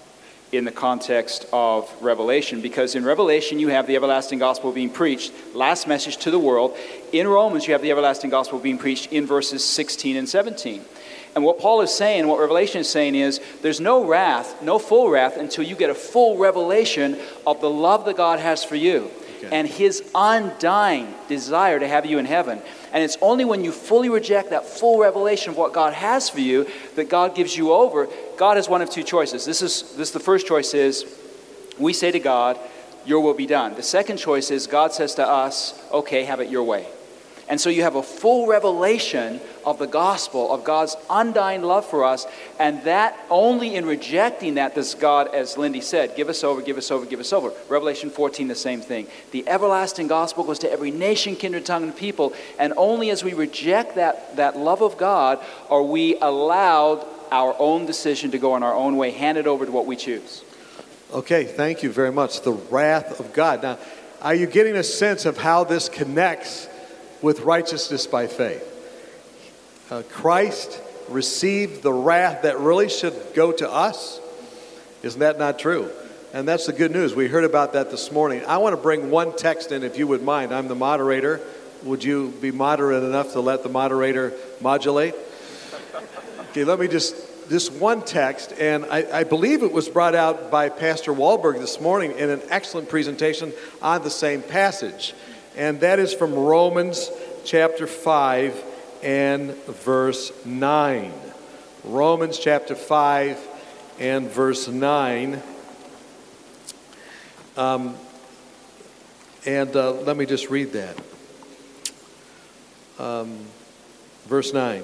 in the context of Revelation, because in Revelation you have the everlasting gospel being preached, last message to the world. In Romans you have the everlasting gospel being preached in verses 16 and 17. And what Paul is saying, what Revelation is saying is there's no wrath, no full wrath, until you get a full revelation of the love that God has for you okay. and his undying desire to have you in heaven. And it's only when you fully reject that full revelation of what God has for you that God gives you over. God has one of two choices. This is this the first choice is we say to God, your will be done. The second choice is God says to us, okay, have it your way. And so you have a full revelation of the gospel, of God's undying love for us. And that only in rejecting that does God, as Lyndi said, give us over, give us over, give us over. Revelation 14, the same thing. The everlasting gospel goes to every nation, kindred, tongue, and people. And only as we reject that, that love of God are we allowed our own decision to go on our own way, handed over to what we choose. Okay, thank you very much. The wrath of God. Now, are you getting a sense of how this connects with righteousness by faith. Uh, Christ received the wrath that really should go to us. Isn't that not true? And that's the good news. We heard about that this morning. I want to bring one text in, if you would mind. I'm the moderator. would you be moderate enough to let the moderator modulate? Okay, let me just, this one text, and I, I believe it was brought out by Pastor Wahlberg this morning in an excellent presentation on the same passage. And that is from Romans chapter 5 and verse 9. Romans chapter 5 and verse 9. Um, and uh, let me just read that. Um, verse 9.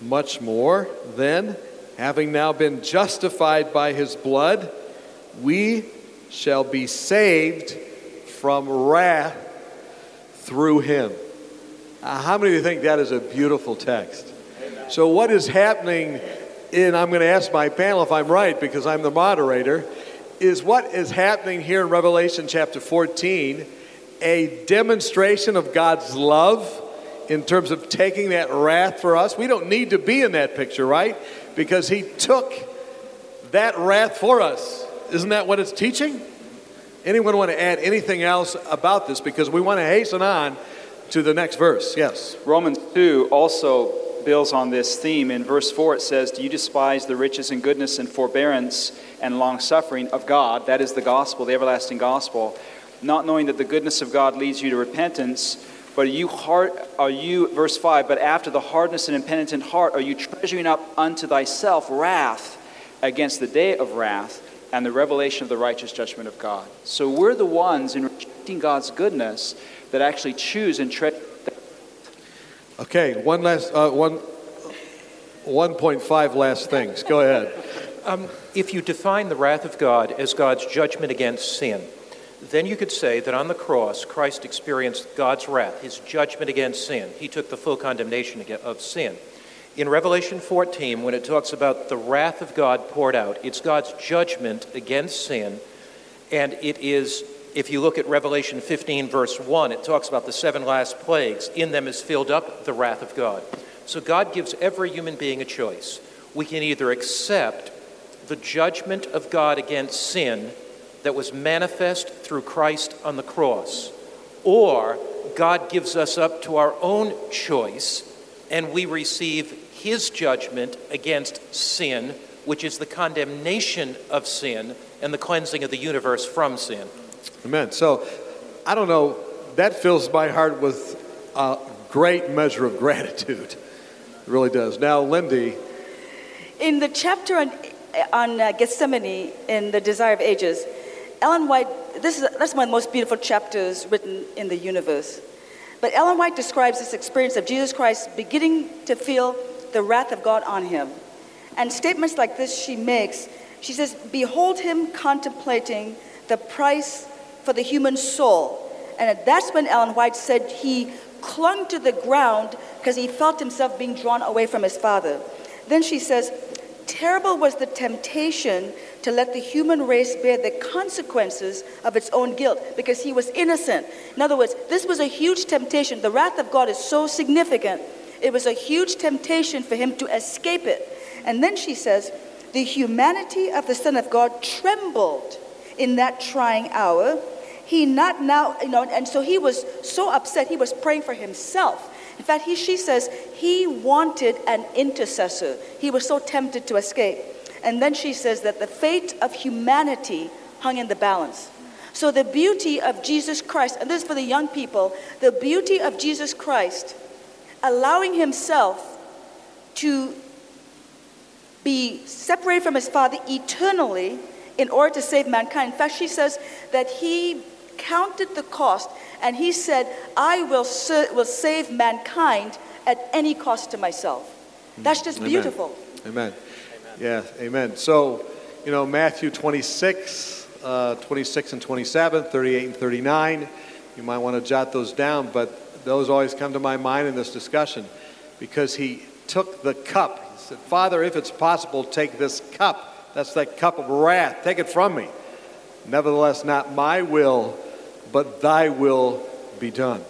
Much more, then, having now been justified by his blood, we shall be saved from wrath through him. Uh, how many of you think that is a beautiful text? Amen. So, what is happening, and I'm going to ask my panel if I'm right because I'm the moderator, is what is happening here in Revelation chapter 14 a demonstration of God's love in terms of taking that wrath for us? We don't need to be in that picture, right? Because He took that wrath for us. Isn't that what it's teaching? Anyone want to add anything else about this? Because we want to hasten on to the next verse. Yes. Romans 2 also builds on this theme. In verse 4, it says, Do you despise the riches and goodness and forbearance and long suffering of God? That is the gospel, the everlasting gospel. Not knowing that the goodness of God leads you to repentance, but are you, heart are you, verse 5, but after the hardness and impenitent heart, are you treasuring up unto thyself wrath against the day of wrath and the revelation of the righteous judgment of God? So we're the ones in rejecting God's goodness that actually choose and tread. Okay, one last uh, one. 1.5 last things. Go ahead. Um, if you define the wrath of God as God's judgment against sin, then you could say that on the cross, Christ experienced God's wrath, his judgment against sin. He took the full condemnation of sin. In Revelation 14, when it talks about the wrath of God poured out, it's God's judgment against sin, and it is if you look at Revelation 15, verse 1, it talks about the seven last plagues. In them is filled up the wrath of God. So God gives every human being a choice. We can either accept the judgment of God against sin that was manifest through Christ on the cross, or God gives us up to our own choice and we receive his judgment against sin, which is the condemnation of sin and the cleansing of the universe from sin. Amen. So, I don't know, that fills my heart with a great measure of gratitude. It really does. Now, Lyndi. In the chapter on, on uh, Gethsemane in The Desire of Ages, Ellen White, this is, that's one of the most beautiful chapters written in the universe. But Ellen White describes this experience of Jesus Christ beginning to feel the wrath of God on him. And statements like this she makes, she says, Behold him contemplating the price for the human soul. And that's when Ellen White said he clung to the ground because he felt himself being drawn away from his father. Then she says, Terrible was the temptation to let the human race bear the consequences of its own guilt because he was innocent. In other words, this was a huge temptation. The wrath of God is so significant. It was a huge temptation for him to escape it. And then she says, The humanity of the Son of God trembled in that trying hour he not now, you know, and so he was so upset, he was praying for himself. In fact, he, she says he wanted an intercessor. He was so tempted to escape. And then she says that the fate of humanity hung in the balance. So the beauty of Jesus Christ, and this is for the young people, the beauty of Jesus Christ allowing himself to be separated from his Father eternally in order to save mankind. In fact, she says that he counted the cost and he said, I will, ser- will save mankind at any cost to myself. That's just amen. beautiful. Amen. amen. Yeah, amen. So, you know, Matthew 26, uh, 26 and 27, 38 and 39, you might want to jot those down, but those always come to my mind in this discussion because he took the cup. He said, Father, if it's possible, take this cup. That's that cup of wrath. Take it from me. Nevertheless, not my will, but thy will be done.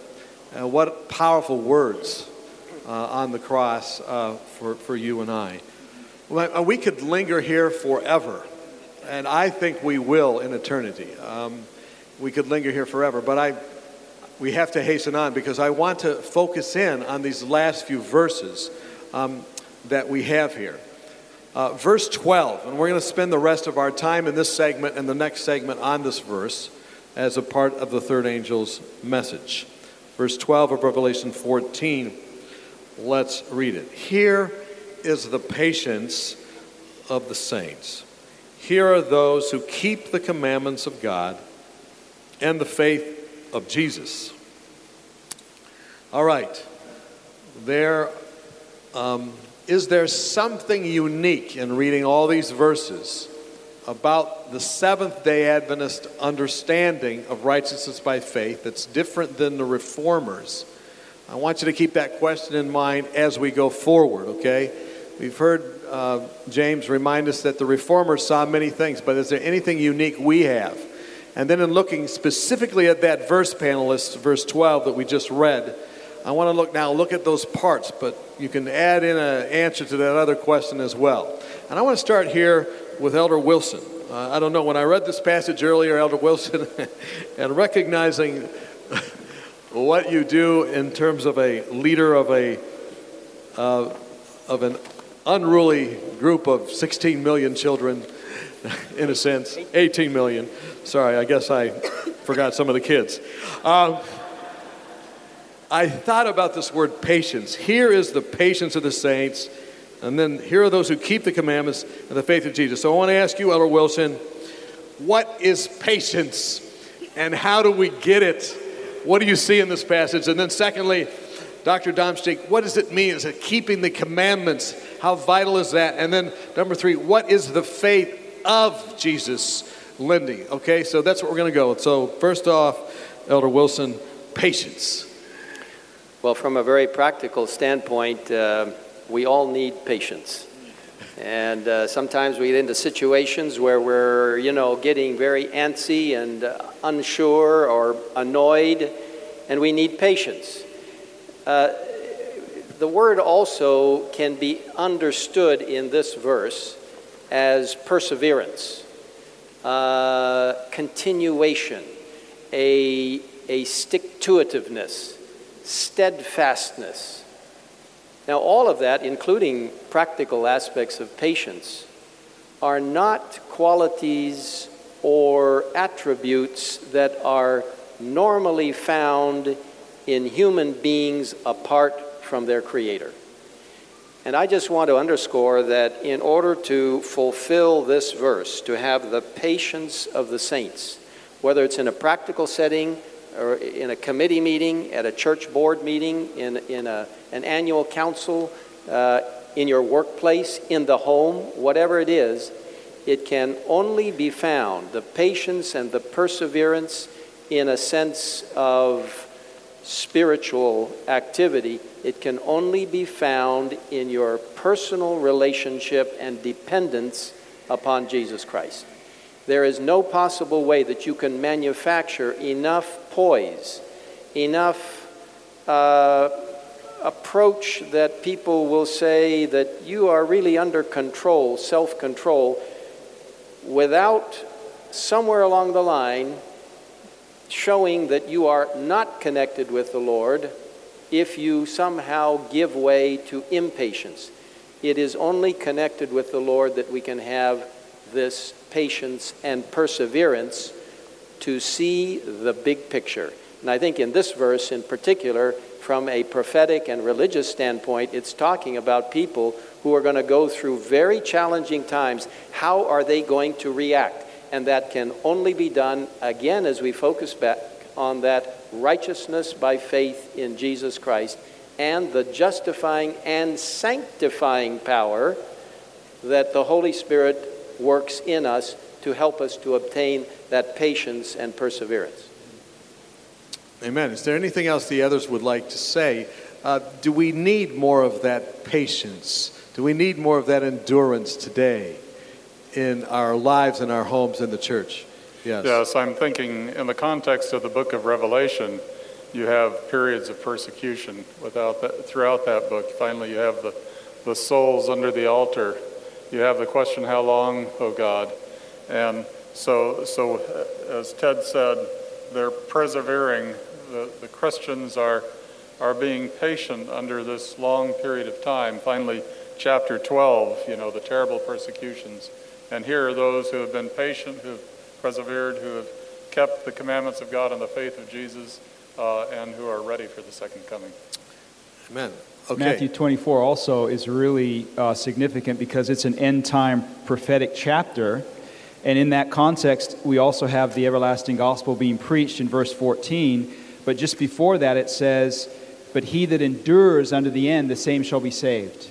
Uh, what powerful words uh, on the cross uh, for, for you and I. Well, uh, we could linger here forever, and I think we will in eternity. Um, we could linger here forever, but I, we have to hasten on because I want to focus in on these last few verses um, that we have here. Uh, verse 12, and we're going to spend the rest of our time in this segment and the next segment on this verse as a part of the third angel's message. Verse 12 of Revelation 14, let's read it. Here is the patience of the saints. Here are those who keep the commandments of God and the faith of Jesus. All right. There um, is there something unique in reading all these verses about the Seventh day Adventist understanding of righteousness by faith that's different than the reformers? I want you to keep that question in mind as we go forward, okay? We've heard uh, James remind us that the reformers saw many things, but is there anything unique we have? And then, in looking specifically at that verse, panelists, verse 12 that we just read, I want to look now, look at those parts, but you can add in an answer to that other question as well. And I want to start here with Elder Wilson. Uh, I don't know, when I read this passage earlier, Elder Wilson, and recognizing what you do in terms of a leader of a uh, of an unruly group of 16 million children, in a sense, 18 million. Sorry, I guess I forgot some of the kids. Um, I thought about this word patience. Here is the patience of the saints, and then here are those who keep the commandments and the faith of Jesus. So I want to ask you, Elder Wilson, what is patience and how do we get it? What do you see in this passage? And then, secondly, Dr. Damsteegt, what does it mean? Is it keeping the commandments? How vital is that? And then, number three, what is the faith of Jesus Lyndi? Okay, so that's what we're going to go. With. So, first off, Elder Wilson, patience. Well, from a very practical standpoint, uh, we all need patience. And uh, sometimes we get into situations where we're, you know, getting very antsy and uh, unsure or annoyed, and we need patience. Uh, the word also can be understood in this verse as perseverance, uh, continuation, a, a stick to itiveness steadfastness. Now, all of that, including practical aspects of patience, are not qualities or attributes that are normally found in human beings apart from their Creator. And I just want to underscore that in order to fulfill this verse, to have the patience of the saints, whether it's in a practical setting or in a committee meeting, at a church board meeting, in, in a, an annual council, uh, in your workplace, in the home, whatever it is, it can only be found, the patience and the perseverance in a sense of spiritual activity, it can only be found in your personal relationship and dependence upon Jesus Christ. There is no possible way that you can manufacture enough poise, enough uh, approach that people will say that you are really under control, self control, without somewhere along the line showing that you are not connected with the Lord if you somehow give way to impatience. It is only connected with the Lord that we can have this patience and perseverance to see the big picture. And I think in this verse in particular, from a prophetic and religious standpoint, it's talking about people who are going to go through very challenging times. How are they going to react? And that can only be done, again, as we focus back on that righteousness by faith in Jesus Christ and the justifying and sanctifying power that the Holy Spirit works in us to help us to obtain that patience and perseverance. Amen. Is there anything else the others would like to say? Uh, do we need more of that patience? Do we need more of that endurance today in our lives, in our homes, in the church? Yes. Yes, I'm thinking in the context of the book of Revelation, you have periods of persecution without that, throughout that book. Finally, you have the, the souls under the altar. You have the question, How long, O God? And so, so as Ted said, they're persevering the, the Christians are, are being patient under this long period of time. Finally, chapter 12, you know, the terrible persecutions. And here are those who have been patient, who have persevered, who have kept the commandments of God and the faith of Jesus, uh, and who are ready for the second coming. Amen. Okay. Matthew 24 also is really uh, significant because it's an end time prophetic chapter. And in that context, we also have the everlasting gospel being preached in verse 14. But just before that, it says, But he that endures unto the end, the same shall be saved.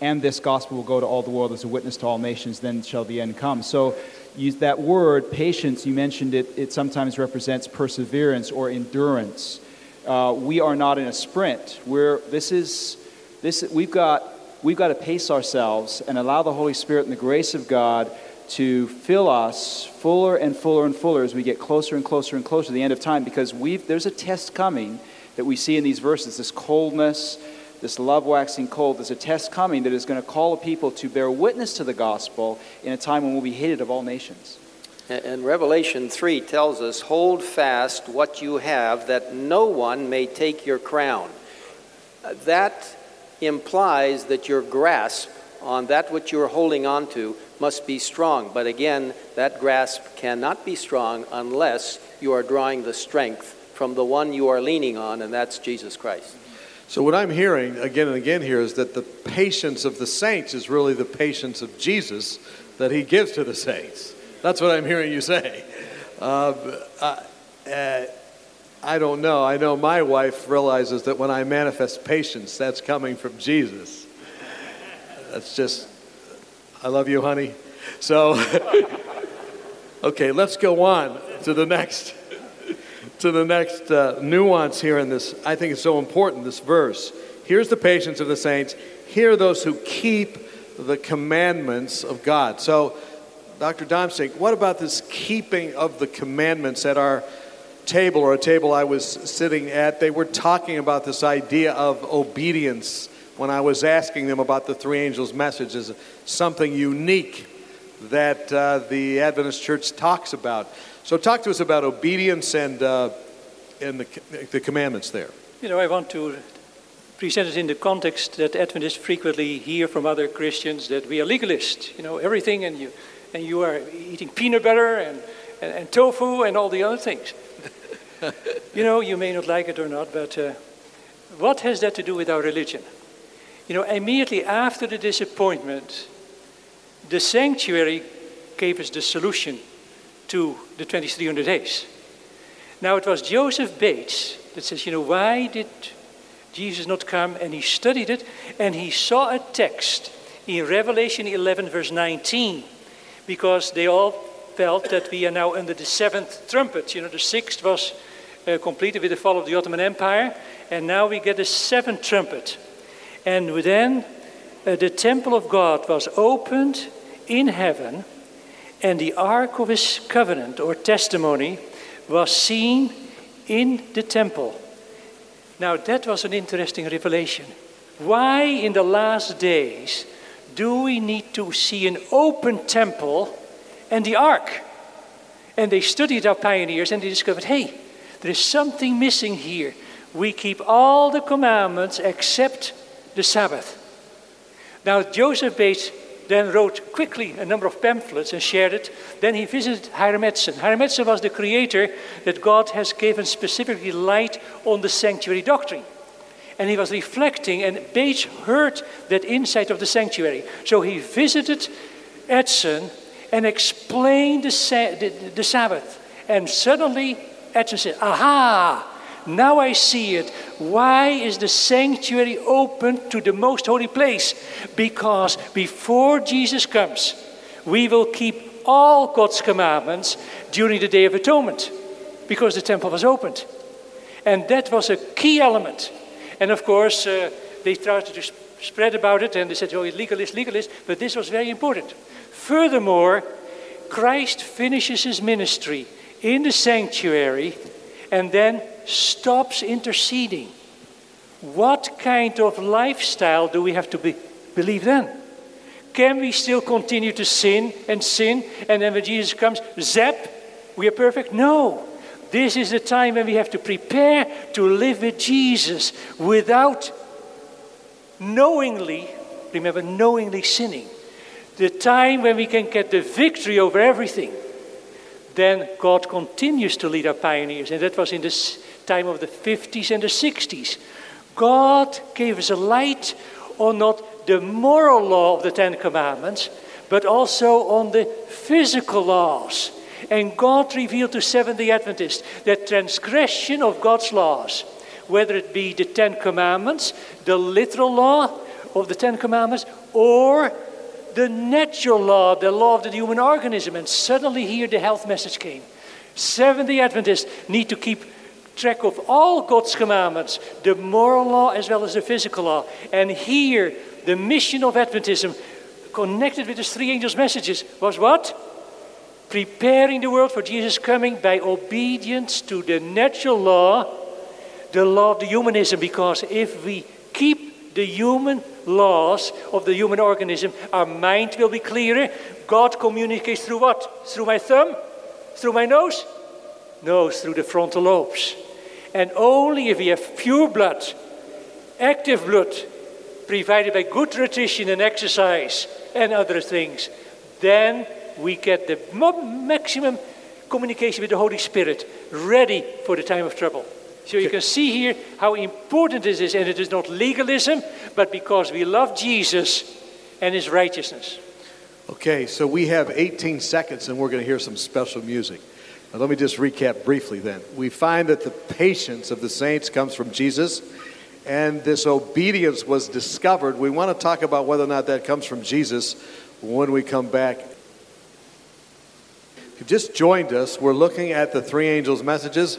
And this gospel will go to all the world as a witness to all nations, then shall the end come. So, use that word, patience, you mentioned it, it sometimes represents perseverance or endurance. Uh, we are not in a sprint. We're, this is, this, we've, got, we've got to pace ourselves and allow the Holy Spirit and the grace of God to fill us fuller and fuller and fuller as we get closer and closer and closer to the end of time because we've, there's a test coming that we see in these verses this coldness, this love waxing cold. There's a test coming that is going to call a people to bear witness to the gospel in a time when we'll be hated of all nations. And Revelation 3 tells us, Hold fast what you have, that no one may take your crown. Uh, that implies that your grasp on that which you're holding on to must be strong. But again, that grasp cannot be strong unless you are drawing the strength from the one you are leaning on, and that's Jesus Christ. So, what I'm hearing again and again here is that the patience of the saints is really the patience of Jesus that he gives to the saints. That's what I'm hearing you say. Uh, uh, I don't know. I know my wife realizes that when I manifest patience, that's coming from Jesus. That's just, I love you, honey. So, okay, let's go on to the next to the next uh, nuance here in this. I think it's so important, this verse. Here's the patience of the saints. Here are those who keep the commandments of God. So, Dr. Damsteegt, what about this keeping of the commandments at our table or a table I was sitting at? They were talking about this idea of obedience when I was asking them about the three angels' message as something unique that uh, the Adventist Church talks about. So, talk to us about obedience and, uh, and the, the commandments there. You know, I want to present it in the context that Adventists frequently hear from other Christians that we are legalists. You know, everything, and you, and you are eating peanut butter and, and, and tofu and all the other things. you know, you may not like it or not, but uh, what has that to do with our religion? You know, immediately after the disappointment, the sanctuary gave us the solution to the 2300 days. Now, it was Joseph Bates that says, you know, why did Jesus not come? And he studied it and he saw a text in Revelation 11, verse 19, because they all felt that we are now under the seventh trumpet. You know, the sixth was uh, completed with the fall of the Ottoman Empire, and now we get the seventh trumpet. And then uh, the temple of God was opened in heaven, and the ark of his covenant or testimony was seen in the temple. Now, that was an interesting revelation. Why, in the last days, do we need to see an open temple and the ark? And they studied our pioneers and they discovered hey, there is something missing here. We keep all the commandments except the Sabbath. Now, Joseph Bates then wrote quickly a number of pamphlets and shared it. Then he visited Hiram Edson. Hiram Edson was the creator that God has given specifically light on the sanctuary doctrine. And he was reflecting, and Bates heard that insight of the sanctuary. So he visited Edson and explained the, the, the Sabbath. And suddenly, Edson said, Aha! Now I see it. Why is the sanctuary open to the most holy place? Because before Jesus comes, we will keep all God's commandments during the Day of Atonement because the temple was opened. And that was a key element. And of course, uh, they tried to spread about it and they said, oh, legalist, legalist, but this was very important. Furthermore, Christ finishes his ministry in the sanctuary and then stops interceding, what kind of lifestyle do we have to be, believe then? Can we still continue to sin and sin, and then when Jesus comes, zap, we are perfect? No. This is the time when we have to prepare to live with Jesus without knowingly, remember, knowingly sinning. The time when we can get the victory over everything. Then God continues to lead our pioneers, and that was in the time of the 50s and the 60s. God gave us a light on not the moral law of the Ten Commandments, but also on the physical laws. And God revealed to Seventh day Adventists that transgression of God's laws, whether it be the Ten Commandments, the literal law of the Ten Commandments, or the natural law, the law of the human organism. And suddenly here the health message came. Seventh day Adventists need to keep track of all God's commandments, the moral law as well as the physical law. And here, the mission of Adventism, connected with the three angels' messages, was what? Preparing the world for Jesus' coming by obedience to the natural law, the law of the humanism. Because if we keep the human laws of the human organism, our mind will be clearer. God communicates through what? Through my thumb? Through my nose? No, through the frontal lobes. And only if we have pure blood, active blood, provided by good nutrition and exercise and other things, then we get the maximum communication with the Holy Spirit, ready for the time of trouble. So you can see here how important this is, and it is not legalism, but because we love Jesus and his righteousness. Okay, so we have 18 seconds, and we're going to hear some special music. Now, let me just recap briefly then. We find that the patience of the saints comes from Jesus, and this obedience was discovered. We want to talk about whether or not that comes from Jesus when we come back. If you just joined us, we're looking at the three angels' messages,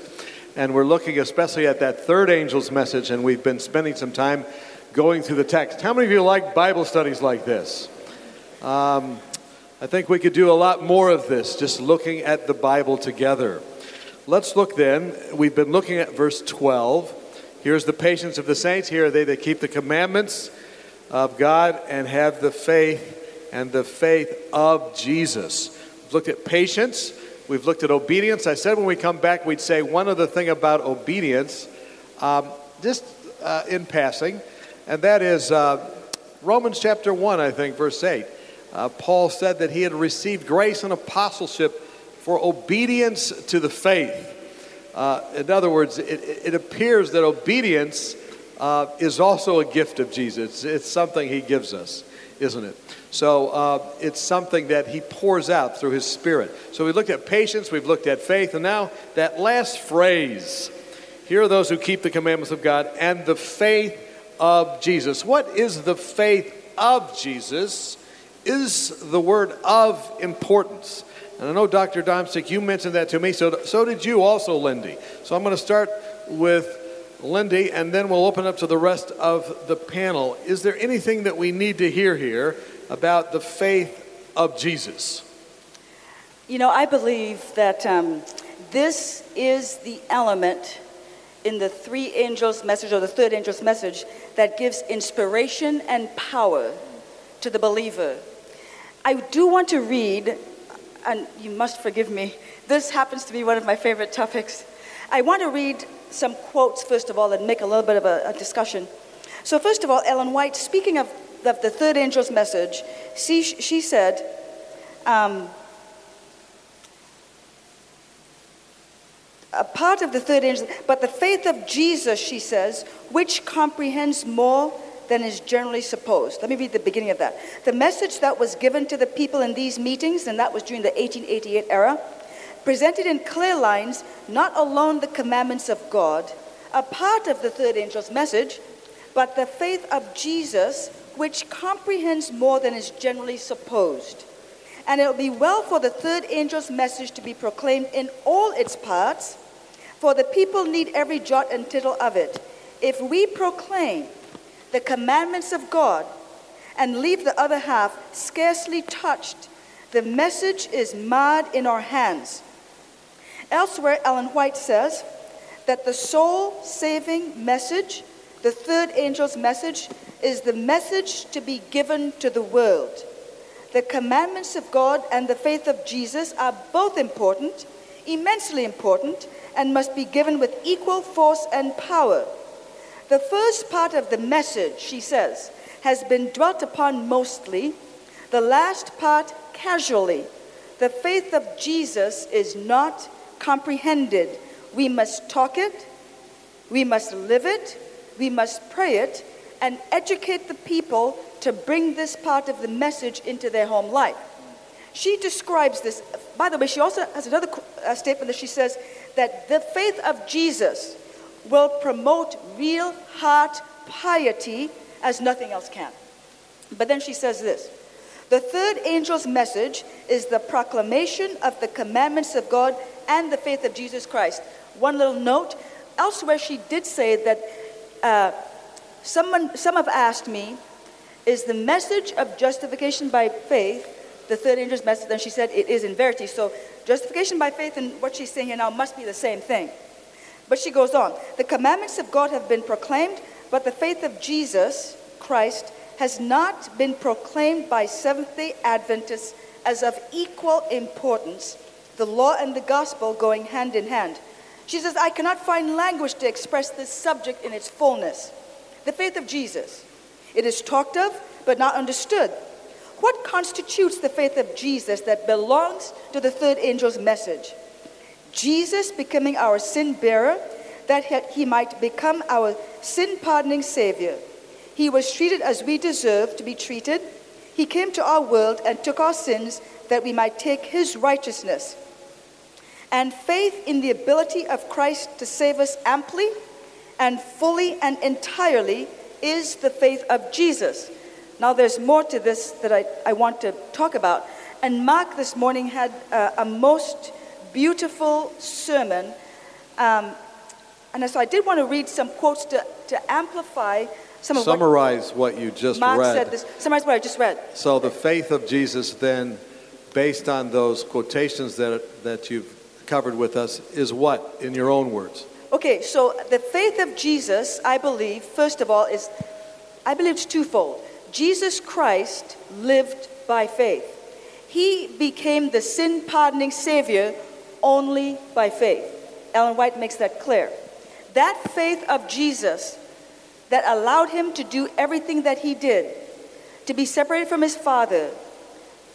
and we're looking especially at that third angel's message, and we've been spending some time going through the text. How many of you like Bible studies like this? Um, I think we could do a lot more of this, just looking at the Bible together. Let's look then. We've been looking at verse 12. Here's the patience of the saints. Here are they that keep the commandments of God and have the faith and the faith of Jesus. We've looked at patience. We've looked at obedience. I said when we come back, we'd say one other thing about obedience, um, just uh, in passing, and that is uh, Romans chapter 1, I think, verse 8 uh, Paul said that he had received grace and apostleship for obedience to the faith. Uh, in other words, it, it, appears that obedience uh, is also a gift of Jesus. It's, it's, something he gives us, isn't it? So uh, it's something that he pours out through his spirit. So we looked at patience, we've looked at faith, and now that last phrase here are those who keep the commandments of God and the faith of Jesus. What is the faith of Jesus? Is the word of importance. And I know, Dr. Damsteegt, you mentioned that to me, so, so did you also, Lyndi. So I'm going to start with Lyndi, and then we'll open up to the rest of the panel. Is there anything that we need to hear here about the faith of Jesus? You know, I believe that um, this is the element in the three angels' message, or the third angel's message, that gives inspiration and power to the believer. I do want to read, and you must forgive me, this happens to be one of my favorite topics. I want to read some quotes, first of all, and make a little bit of a, a discussion. So, first of all, Ellen White, speaking of, of the third angel's message, she, she said, um, a part of the third angel, but the faith of Jesus, she says, which comprehends more than is generally supposed. Let me read the beginning of that. The message that was given to the people in these meetings, and that was during the 1888 era, presented in clear lines not alone the commandments of God, a part of the third angel's message, but the faith of Jesus, which comprehends more than is generally supposed. And it will be well for the third angel's message to be proclaimed in all its parts, for the people need every jot and tittle of it. If we proclaim the commandments of God and leave the other half scarcely touched, the message is marred in our hands. Elsewhere, Ellen White says that the soul saving message, the third angel's message, is the message to be given to the world. The commandments of God and the faith of Jesus are both important, immensely important, and must be given with equal force and power. The first part of the message, she says, has been dwelt upon mostly, the last part casually. The faith of Jesus is not comprehended. We must talk it, we must live it, we must pray it, and educate the people to bring this part of the message into their home life. She describes this. By the way, she also has another uh, statement that she says that the faith of Jesus will promote real heart piety as nothing else can. But then she says this The third angel's message is the proclamation of the commandments of God and the faith of Jesus Christ. One little note elsewhere, she did say that uh, someone, some have asked me, is the message of justification by faith the third angel's message? And she said, it is in verity. So justification by faith and what she's saying here now must be the same thing. But she goes on the commandments of God have been proclaimed, but the faith of Jesus Christ has not been proclaimed by Seventh day Adventists as of equal importance, the law and the gospel going hand in hand. She says, I cannot find language to express this subject in its fullness. The faith of Jesus. It is talked of, but not understood. What constitutes the faith of Jesus that belongs to the third angel's message? Jesus becoming our sin bearer, that he might become our sin pardoning Savior. He was treated as we deserve to be treated. He came to our world and took our sins that we might take his righteousness. And faith in the ability of Christ to save us amply and fully and entirely is the faith of Jesus. Now, there's more to this that I, I want to talk about. And Mark this morning had uh, a most beautiful sermon. Um, and so I did want to read some quotes to, to amplify some of Summarize what, what you just Mark read. said this. Summarize what I just read. So the faith of Jesus then, based on those quotations that, that you've covered with us, is what, in your own words? Okay, so the faith of Jesus, I believe, first of all, is, I believe it's twofold. Jesus Christ lived by faith. He became the sin pardoning Savior only by faith. Ellen White makes that clear. That faith of Jesus that allowed him to do everything that he did, to be separated from his Father,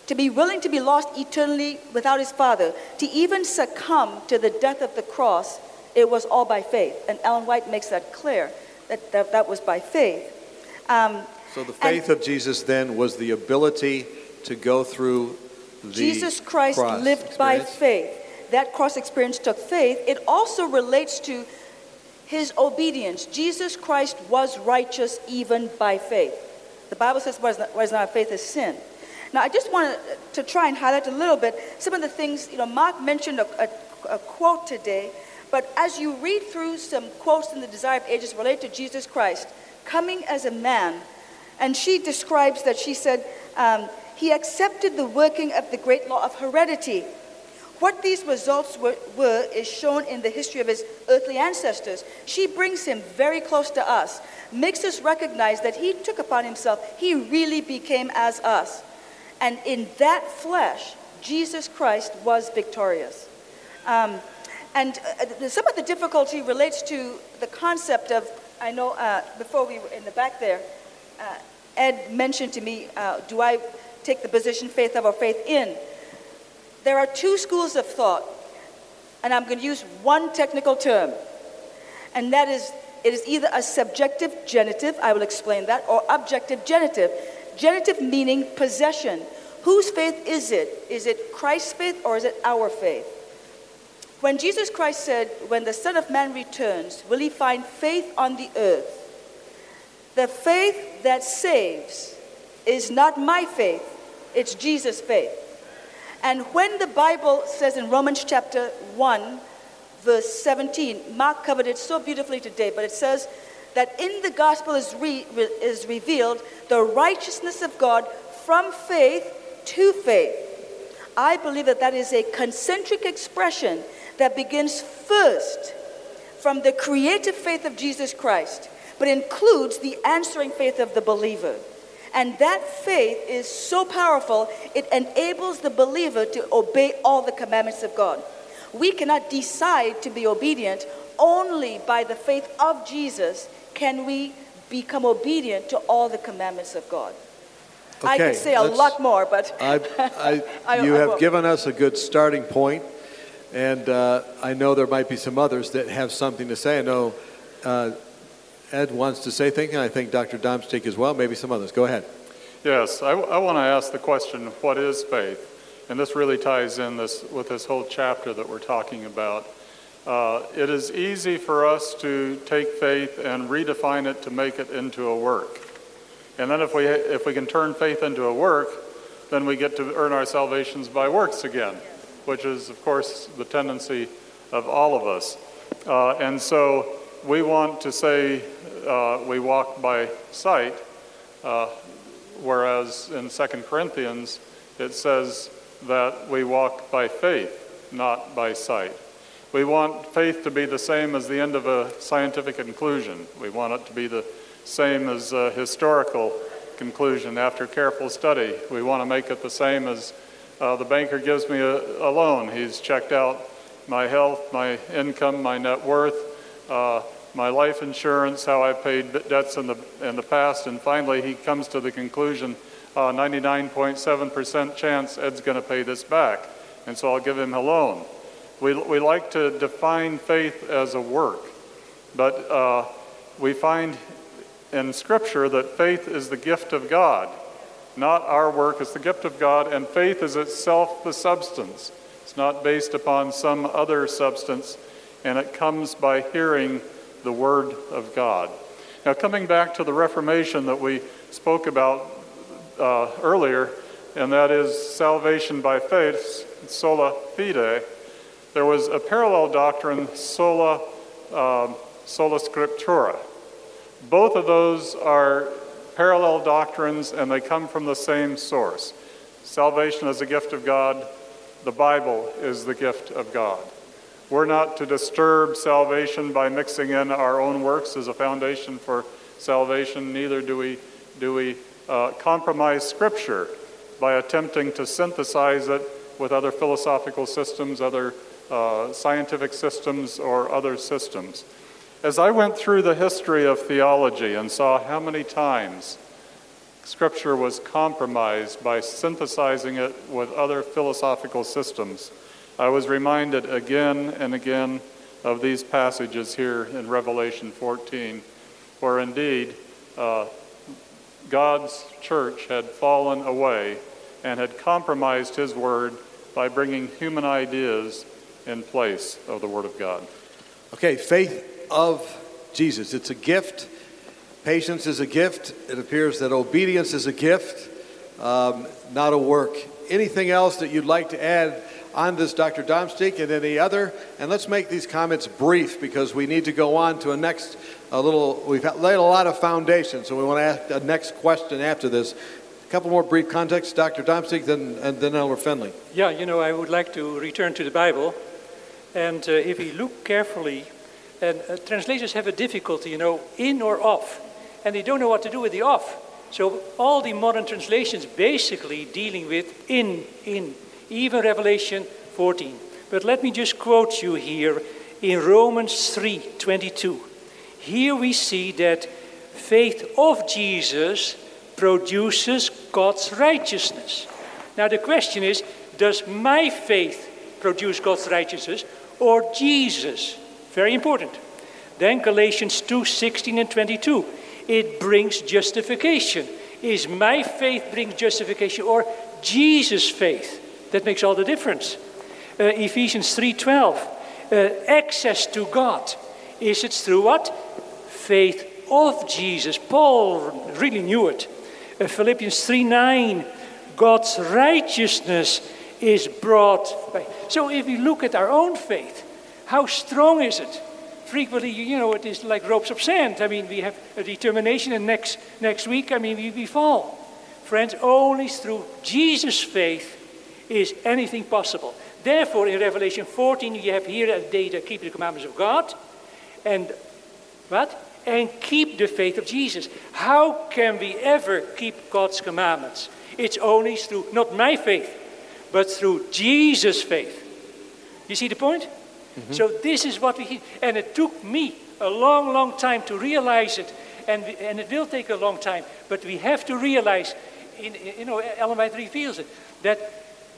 to be willing to be lost eternally without his Father, to even succumb to the death of the cross, it was all by faith. And Ellen White makes that clear that that, that was by faith. Um, so the faith of Jesus then was the ability to go through the Jesus Christ lived experience. by faith that cross experience took faith, it also relates to his obedience. Jesus Christ was righteous even by faith. The Bible says, is not faith is sin. Now, I just wanted to try and highlight a little bit some of the things, you know, Mark mentioned a, a, a quote today, but as you read through some quotes in the Desire of Ages related to Jesus Christ, coming as a man, and she describes that she said, um, he accepted the working of the great law of heredity what these results were, were, is shown in the history of his earthly ancestors. She brings him very close to us, makes us recognize that he took upon himself, he really became as us. And in that flesh, Jesus Christ was victorious. Um, and uh, some of the difficulty relates to the concept of, I know uh, before we were in the back there, uh, Ed mentioned to me, uh, do I take the position faith of or faith in? There are two schools of thought, and I'm going to use one technical term, and that is it is either a subjective genitive, I will explain that, or objective genitive. Genitive meaning possession. Whose faith is it? Is it Christ's faith or is it our faith? When Jesus Christ said, When the Son of Man returns, will he find faith on the earth? The faith that saves is not my faith, it's Jesus' faith. And when the Bible says in Romans chapter 1, verse 17, Mark covered it so beautifully today, but it says that in the gospel is, re, is revealed the righteousness of God from faith to faith. I believe that that is a concentric expression that begins first from the creative faith of Jesus Christ, but includes the answering faith of the believer. And that faith is so powerful, it enables the believer to obey all the commandments of God. We cannot decide to be obedient. Only by the faith of Jesus can we become obedient to all the commandments of God. I Okay, could say a lot more, but I, I, I- you I have given us a good starting point, and uh, I know there might be some others that have something to say. I know uh, Ed wants to say things, and I think Dr. Damsteegt as well, maybe some others. Go ahead. Yes, I, I want to ask the question, what is faith? And this really ties in this, with this whole chapter that we're talking about. Uh, it is easy for us to take faith and redefine it to make it into a work. And then if we, if we can turn faith into a work, then we get to earn our salvations by works again, which is, of course, the tendency of all of us. Uh, and so we want to say uh, we walk by sight, uh, whereas in 2 Corinthians it says that we walk by faith, not by sight. We want faith to be the same as the end of a scientific conclusion. We want it to be the same as a historical conclusion after careful study. We want to make it the same as uh, the banker gives me a, a loan. He's checked out my health, my income, my net worth, uh, my life insurance, how I've paid debts in the, in the past, and finally he comes to the conclusion uh, 99.7% chance Ed's going to pay this back, and so I'll give him a loan. We, we like to define faith as a work, but uh, we find in Scripture that faith is the gift of God, not our work. It's the gift of God, and faith is itself the substance. It's not based upon some other substance, and it comes by hearing the Word of God. Now, coming back to the Reformation that we spoke about uh, earlier, and that is salvation by faith, sola fide, there was a parallel doctrine, sola, um sola scriptura. Both of those are parallel doctrines and they come from the same source. Salvation is a gift of God, the Bible is the gift of God. We're not to disturb salvation by mixing in our own works as a foundation for salvation, neither do we, do we uh, compromise Scripture by attempting to synthesize it with other philosophical systems, other uh, scientific systems, or other systems. As I went through the history of theology and saw how many times Scripture was compromised by synthesizing it with other philosophical systems, I was reminded again and again of these passages here in Revelation 14, where indeed uh, God's church had fallen away and had compromised His Word by bringing human ideas in place of the Word of God. Okay, faith of Jesus. It's a gift. Patience is a gift. It appears that obedience is a gift, um, not a work. Anything else that you'd like to add on this, Dr. Damsteegt, and any other? And let's make these comments brief because we need to go on to a next a little. We've laid a lot of foundation, so we want to ask a next question after this. A couple more brief contexts, Dr. Damsteegt, then and then Elder Finley. Yeah, you know, I would like to return to the Bible. And uh, if we look carefully, and uh, translators have a difficulty, you know, in or off, and they don't know what to do with the off. So all the modern translations basically dealing with in, in, even Revelation 14. But let me just quote you here in Romans 3:22. Here we see that faith of Jesus produces God's righteousness. Now the question is, does my faith produce God's righteousness or Jesus? Very important. Then Galatians 2 16 and 22. It brings justification. Is my faith brings justification or Jesus' faith? That makes all the difference. Uh, Ephesians 3:12. Uh, access to God. Is it through what? Faith of Jesus. Paul really knew it. Uh, Philippians 3:9. God's righteousness is brought by. So if we look at our own faith, how strong is it? Frequently, you know, it is like ropes of sand. I mean, we have a determination, and next, next week, I mean, we, we fall. Friends, only through Jesus' faith is anything possible. Therefore, in Revelation 14, you have here they that keep the commandments of God, and what? And keep the faith of Jesus. How can we ever keep God's commandments? It's only through not my faith, but through Jesus' faith. You see the point? Mm-hmm. So this is what we, and it took me a long, long time to realize it, and, we- and it will take a long time, but we have to realize, in, in- you know, Ellen White reveals it, that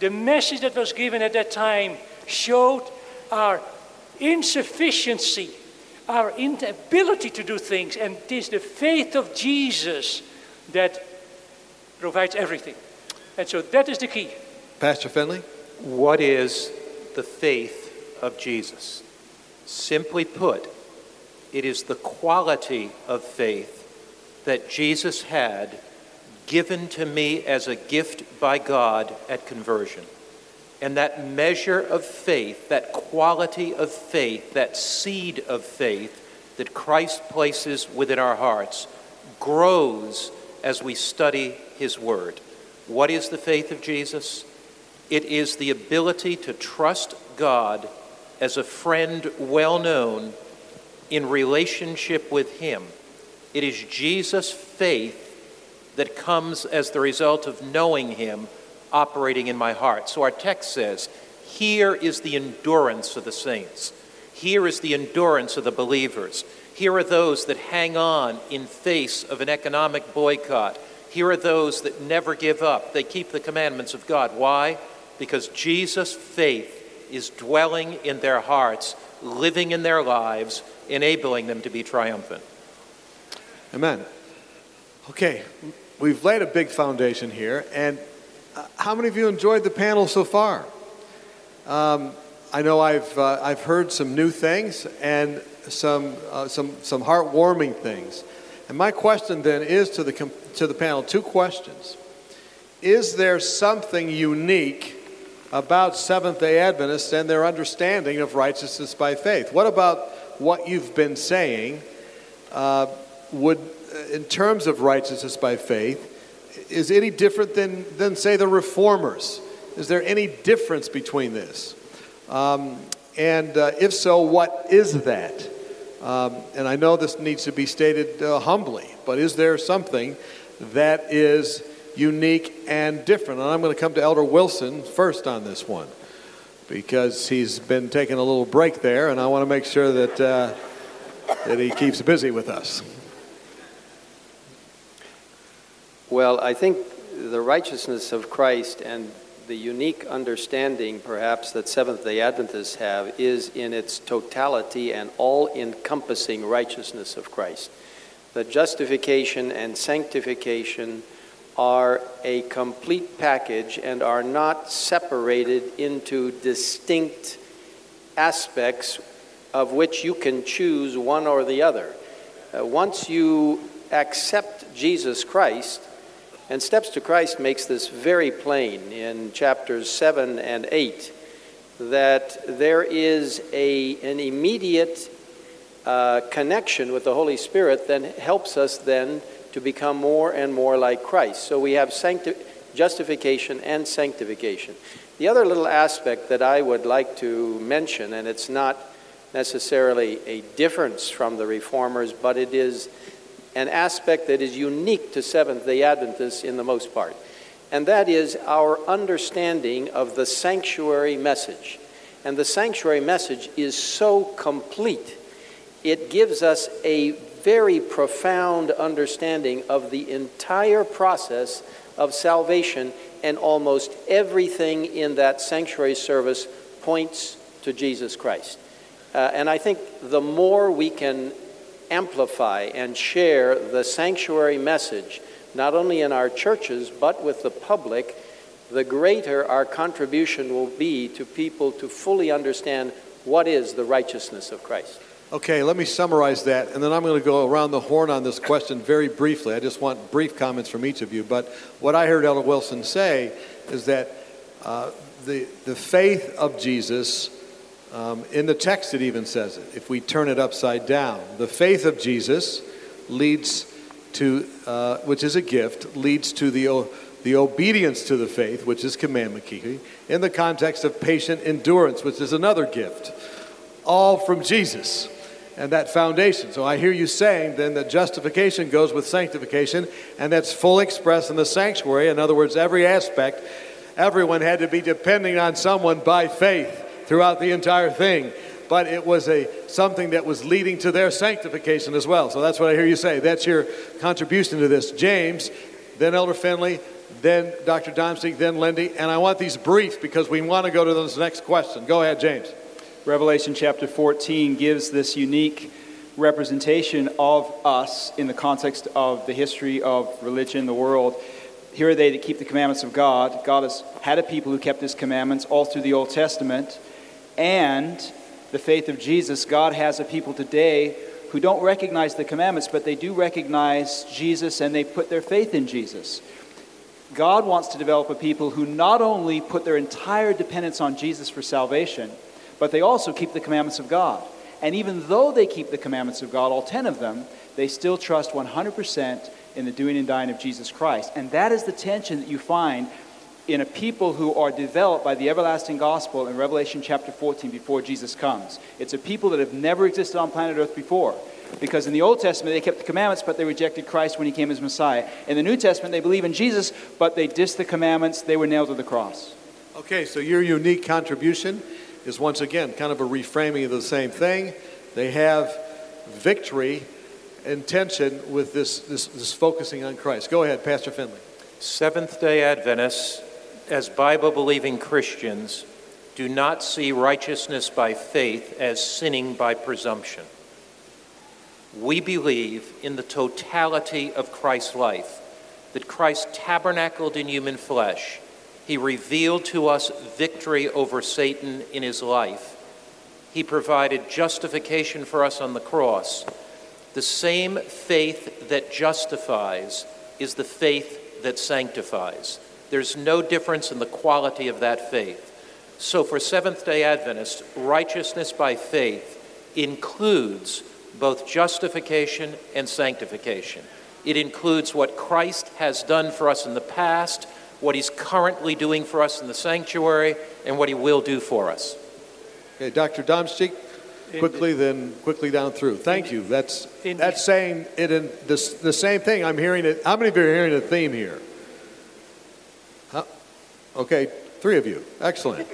the message that was given at that time showed our insufficiency, our inability to do things, and it is the faith of Jesus that provides everything. And so that is the key. Pastor Finley? What is the faith of Jesus? Simply put, it is the quality of faith that Jesus had given to me as a gift by God at conversion. And that measure of faith, that quality of faith, that seed of faith that Christ places within our hearts grows as we study His Word. What is the faith of Jesus? It is the ability to trust God as a friend well known in relationship with Him. It is Jesus' faith that comes as the result of knowing Him operating in my heart. So our text says, Here is the endurance of the saints. Here is the endurance of the believers. Here are those that hang on in face of an economic boycott. Here are those that never give up. They keep the commandments of God. Why? Because Jesus' faith is dwelling in their hearts, living in their lives, enabling them to be triumphant. Amen. Okay, we've laid a big foundation here, and uh, how many of you enjoyed the panel so far? Um, I know I've, uh, I've heard some new things and some, uh, some, some heartwarming things. And my question then is to the, to the panel two questions. Is there something unique about Seventh day Adventists and their understanding of righteousness by faith? What about what you've been saying uh, would, in terms of righteousness by faith, is any different than, than say, the reformers? Is there any difference between this? Um, and uh, if so, what is that? Um, and I know this needs to be stated uh, humbly, but is there something that is unique and different? And I'm going to come to Elder Wilson first on this one because he's been taking a little break there, and I want to make sure that, uh, that he keeps busy with us. Well, I think the righteousness of Christ and the unique understanding, perhaps, that Seventh day Adventists have is in its totality and all encompassing righteousness of Christ. The justification and sanctification are a complete package and are not separated into distinct aspects of which you can choose one or the other. Uh, once you accept Jesus Christ, and Steps to Christ makes this very plain in chapters 7 and 8 that there is a, an immediate uh, connection with the Holy Spirit that helps us then to become more and more like Christ. So we have sancti- justification and sanctification. The other little aspect that I would like to mention, and it's not necessarily a difference from the reformers, but it is an aspect that is unique to Seventh day Adventists in the most part, and that is our understanding of the sanctuary message. And the sanctuary message is so complete, it gives us a very profound understanding of the entire process of salvation, and almost everything in that sanctuary service points to Jesus Christ. Uh, and I think the more we can amplify and share the sanctuary message, not only in our churches, but with the public, the greater our contribution will be to people to fully understand what is the righteousness of Christ. Okay, let me summarize that, and then I'm going to go around the horn on this question very briefly. I just want brief comments from each of you. But what I heard Elder Wilson say is that uh, the, the faith of Jesus, um, in the text it even says it, if we turn it upside down, the faith of Jesus leads to, uh, which is a gift, leads to the, o- the obedience to the faith, which is commandment keeping, in the context of patient endurance, which is another gift, all from Jesus and that foundation. So I hear you saying then that justification goes with sanctification, and that's fully expressed in the sanctuary. In other words, every aspect, everyone had to be depending on someone by faith throughout the entire thing, but it was a something that was leading to their sanctification as well. So that's what I hear you say. That's your contribution to this. James, then Elder Finley, then Dr. Damsteegt, then Lyndi, and I want these brief because we want to go to this next question. Go ahead, James. Revelation chapter 14 gives this unique representation of us in the context of the history of religion, the world. Here are they that keep the commandments of God. God has had a people who kept his commandments all through the Old Testament. And the faith of Jesus, God has a people today who don't recognize the commandments, but they do recognize Jesus and they put their faith in Jesus. God wants to develop a people who not only put their entire dependence on Jesus for salvation, but they also keep the commandments of God. And even though they keep the commandments of God, all 10 of them, they still trust 100% in the doing and dying of Jesus Christ. And that is the tension that you find in a people who are developed by the everlasting gospel in Revelation chapter 14 before Jesus comes. It's a people that have never existed on planet Earth before. Because in the Old Testament, they kept the commandments, but they rejected Christ when he came as Messiah. In the New Testament, they believe in Jesus, but they dissed the commandments. They were nailed to the cross. Okay, so your unique contribution is once again kind of a reframing of the same thing. They have victory and tension with this, this, this focusing on Christ. Go ahead, Pastor Finley. Seventh day Adventists, as Bible believing Christians, do not see righteousness by faith as sinning by presumption. We believe in the totality of Christ's life, that Christ tabernacled in human flesh. He revealed to us victory over Satan in his life. He provided justification for us on the cross. The same faith that justifies is the faith that sanctifies. There's no difference in the quality of that faith. So, for Seventh day Adventists, righteousness by faith includes both justification and sanctification. It includes what Christ has done for us in the past, what he's currently doing for us in the sanctuary, and what he will do for us. Okay, Dr. Damsteegt, quickly, then quickly down through. Thank you. That's that's saying it in this, the same thing. I'm hearing it. How many of you are hearing a theme here? Okay, three of you. Excellent.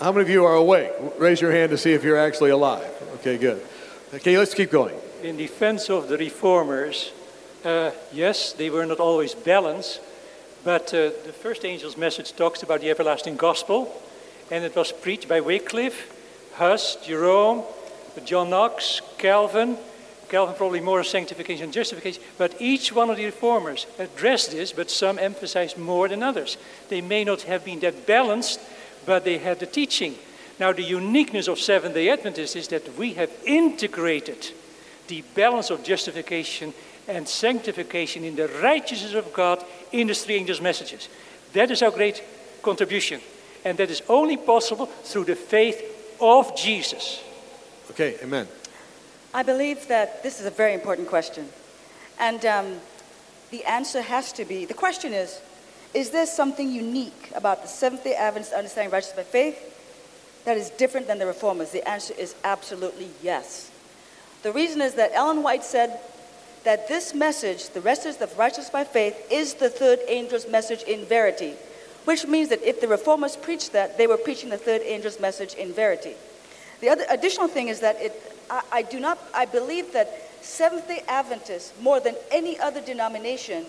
How many of you are awake? Raise your hand to see if you're actually alive. Okay, good. Okay, let's keep going. In defense of the reformers, uh, yes, they were not always balanced, but uh, the first angel's message talks about the everlasting gospel, and it was preached by Wycliffe, Huss, Jerome, John Knox, Calvin. Calvin probably more sanctification and justification, but each one of the reformers addressed this, but some emphasized more than others. They may not have been that balanced, but they had the teaching. Now, the uniqueness of Seventh day Adventists is that we have integrated the balance of justification and sanctification in the righteousness of God in the three angels' messages. That is our great contribution. And that is only possible through the faith of Jesus. Okay, amen. I believe that this is a very important question. And um, the answer has to be the question is Is there something unique about the Seventh day Adventist understanding righteousness by faith that is different than the reformers? The answer is absolutely yes. The reason is that Ellen White said that this message, the rest of righteousness by faith, is the third angel's message in verity, which means that if the reformers preached that, they were preaching the third angel's message in verity. The other additional thing is that it, I, I do not, I believe that Seventh day Adventists, more than any other denomination,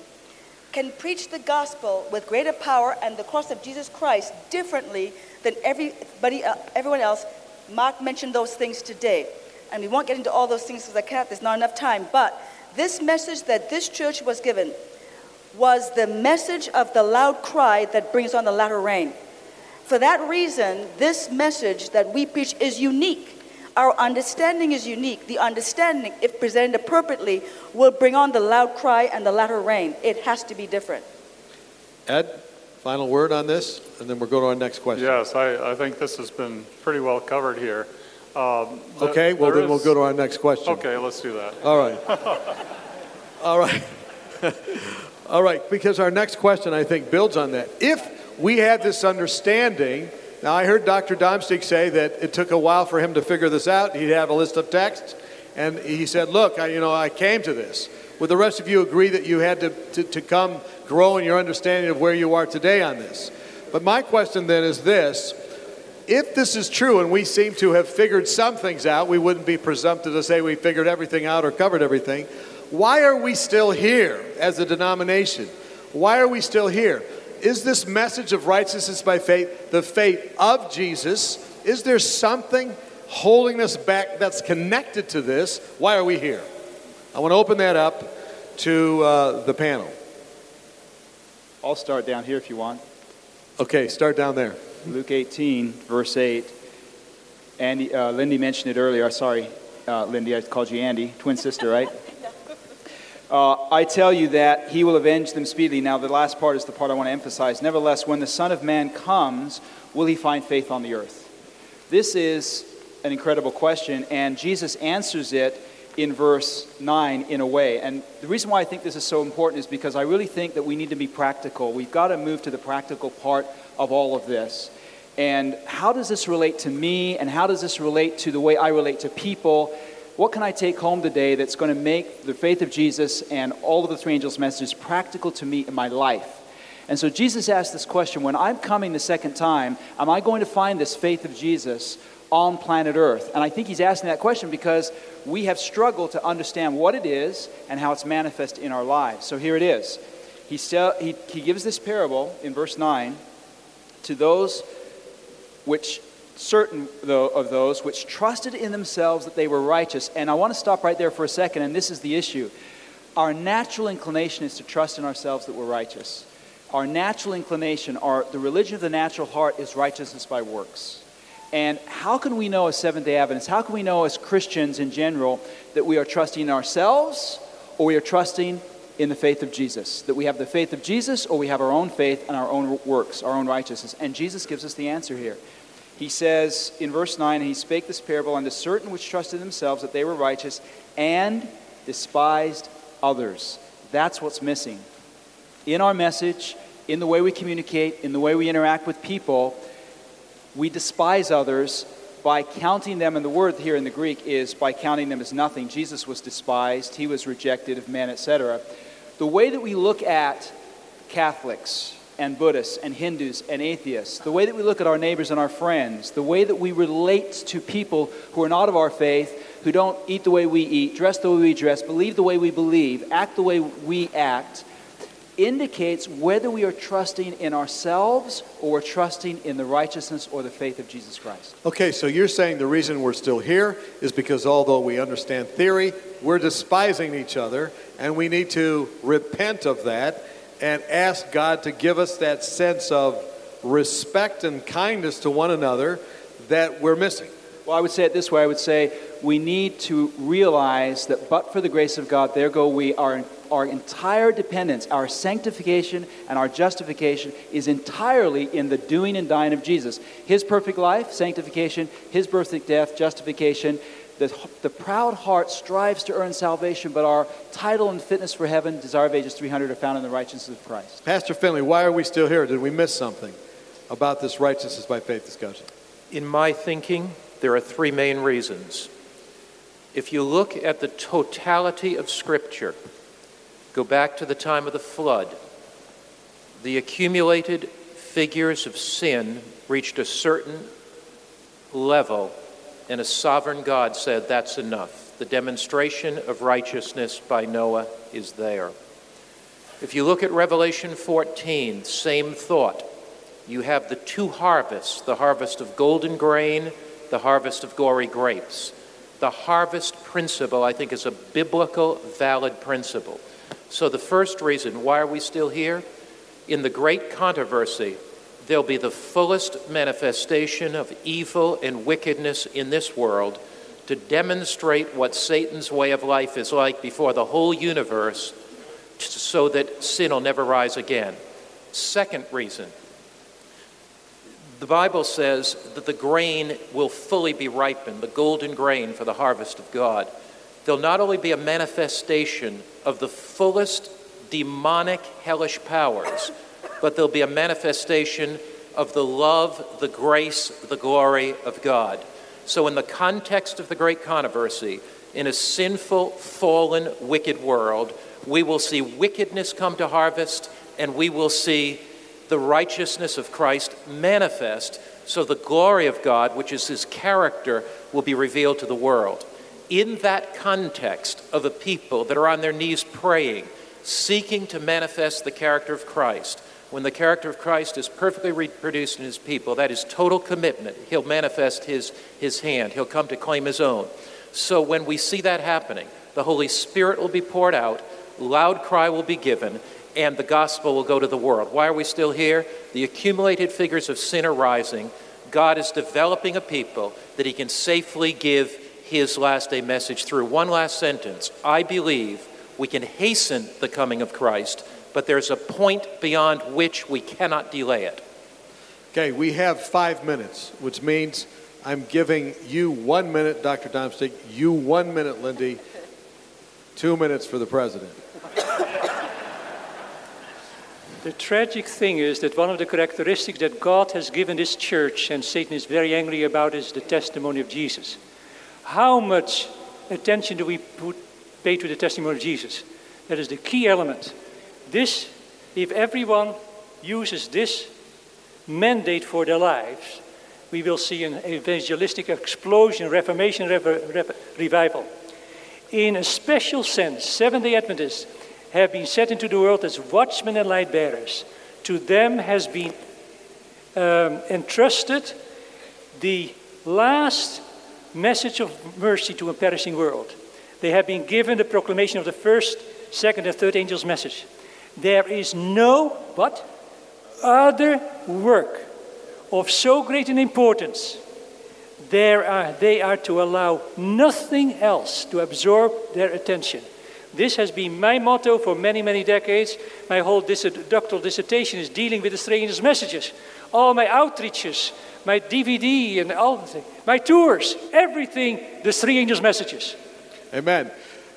can preach the gospel with greater power and the cross of Jesus Christ differently than everybody, uh, everyone else. Mark mentioned those things today. And we won't get into all those things because I can't, there's not enough time. But this message that this church was given was the message of the loud cry that brings on the latter rain. For that reason, this message that we preach is unique. Our understanding is unique. The understanding, if presented appropriately, will bring on the loud cry and the latter rain. It has to be different. Ed, final word on this, and then we'll go to our next question. Yes, I, I think this has been pretty well covered here. Um, okay, well, then is... we'll go to our next question. Okay, let's do that. All right. All right. All right, because our next question, I think, builds on that. If we had this understanding, now I heard Dr. Damsteegt say that it took a while for him to figure this out. He'd have a list of texts, and he said, Look, I, you know, I came to this. Would the rest of you agree that you had to, to, to come grow in your understanding of where you are today on this? But my question then is this if this is true and we seem to have figured some things out, we wouldn't be presumptive to say we figured everything out or covered everything. Why are we still here as a denomination? Why are we still here? Is this message of righteousness by faith the faith of Jesus? Is there something holding us back that's connected to this? Why are we here? I want to open that up to uh, the panel. I'll start down here if you want. Okay, start down there. Luke 18, verse 8. Andy, uh, Lyndi mentioned it earlier. Sorry, uh, Lyndi, I called you Andy, twin sister, right? Uh, I tell you that he will avenge them speedily. Now, the last part is the part I want to emphasize. Nevertheless, when the Son of Man comes, will he find faith on the earth? This is an incredible question, and Jesus answers it in verse 9 in a way. And the reason why I think this is so important is because I really think that we need to be practical. We've got to move to the practical part of all of this. And how does this relate to me, and how does this relate to the way I relate to people? What can I take home today that's going to make the faith of Jesus and all of the three angels' messages practical to me in my life? And so Jesus asked this question when I'm coming the second time, am I going to find this faith of Jesus on planet Earth? And I think he's asking that question because we have struggled to understand what it is and how it's manifest in our lives. So here it is. He, still, he, he gives this parable in verse 9 to those which certain though, of those which trusted in themselves that they were righteous. And I want to stop right there for a second, and this is the issue. Our natural inclination is to trust in ourselves that we're righteous. Our natural inclination, our, the religion of the natural heart is righteousness by works. And how can we know as Seventh day Adventists, how can we know as Christians in general that we are trusting in ourselves or we are trusting in the faith of Jesus? That we have the faith of Jesus or we have our own faith and our own works, our own righteousness? And Jesus gives us the answer here. He says in verse 9, He spake this parable unto certain which trusted themselves that they were righteous and despised others. That's what's missing. In our message, in the way we communicate, in the way we interact with people, we despise others by counting them, and the word here in the Greek is by counting them as nothing. Jesus was despised, he was rejected of men, etc. The way that we look at Catholics and Buddhists and Hindus and atheists, the way that we look at our neighbors and our friends, the way that we relate to people who are not of our faith, who don't eat the way we eat, dress the way we dress, believe the way we believe, act the way we act, indicates whether we are trusting in ourselves or we're trusting in the righteousness or the faith of Jesus Christ. Okay, so you're saying the reason we're still here is because although we understand theory, we're despising each other, and we need to repent of that and ask God to give us that sense of respect and kindness to one another that we're missing. Well, I would say it this way I would say we need to realize that but for the grace of God, there go we, our, our entire dependence, our sanctification, and our justification is entirely in the doing and dying of Jesus. His perfect life, sanctification, his perfect death, justification. The, the proud heart strives to earn salvation, but our title and fitness for heaven, desire of ages 300, are found in the righteousness of Christ. Pastor Finley, why are we still here? Did we miss something about this righteousness by faith discussion? In my thinking, there are three main reasons. If you look at the totality of Scripture, go back to the time of the flood, the accumulated figures of sin reached a certain level, and a sovereign God said, That's enough. The demonstration of righteousness by Noah is there. If you look at Revelation 14, same thought. You have the two harvests the harvest of golden grain, the harvest of gory grapes. The harvest principle, I think, is a biblical, valid principle. So, the first reason why are we still here? In the great controversy, there'll be the fullest manifestation of evil and wickedness in this world to demonstrate what Satan's way of life is like before the whole universe so that sin will never rise again. Second reason the Bible says that the grain will fully be ripened, the golden grain for the harvest of God. There'll not only be a manifestation of the fullest demonic, hellish powers, but there'll be a manifestation of the love, the grace, the glory of God. So, in the context of the great controversy, in a sinful, fallen, wicked world, we will see wickedness come to harvest, and we will see the righteousness of Christ manifest So the glory of God, which is his character, will be revealed to the world. In that context of a people that are on their knees praying, seeking to manifest the character of Christ, when the character of Christ is perfectly reproduced in his people, that is total commitment. He'll manifest his, his hand, he'll come to claim his own. So when we see that happening, the Holy Spirit will be poured out, loud cry will be given, and the gospel will go to the world. Why are we still here? The accumulated figures of sin are rising. God is developing a people that he can safely give his last day message through. One last sentence I believe we can hasten the coming of Christ, but there's a point beyond which we cannot delay it. Okay, we have five minutes, which means I'm giving you one minute, Dr. Damsteegt, you one minute, Lyndi, two minutes for the president. The tragic thing is that one of the characteristics that God has given this church and Satan is very angry about is the testimony of Jesus. How much attention do we put, pay to the testimony of Jesus? That is the key element. This, if everyone uses this mandate for their lives, we will see an evangelistic explosion, reformation, revival. In a special sense, Seventh day Adventists have been set into the world as watchmen and light bearers. To them has been um, entrusted the last message of mercy to a perishing world. They have been given the proclamation of the first, second, and third angel's message. There is no what other work of so great an importance. There are, they are to allow nothing else to absorb their attention. This has been my motto for many, many decades. My whole dis- doctoral dissertation is dealing with the strangest messages. All my outreaches, my DVD and all my tours, everything, the three angels' messages. Amen.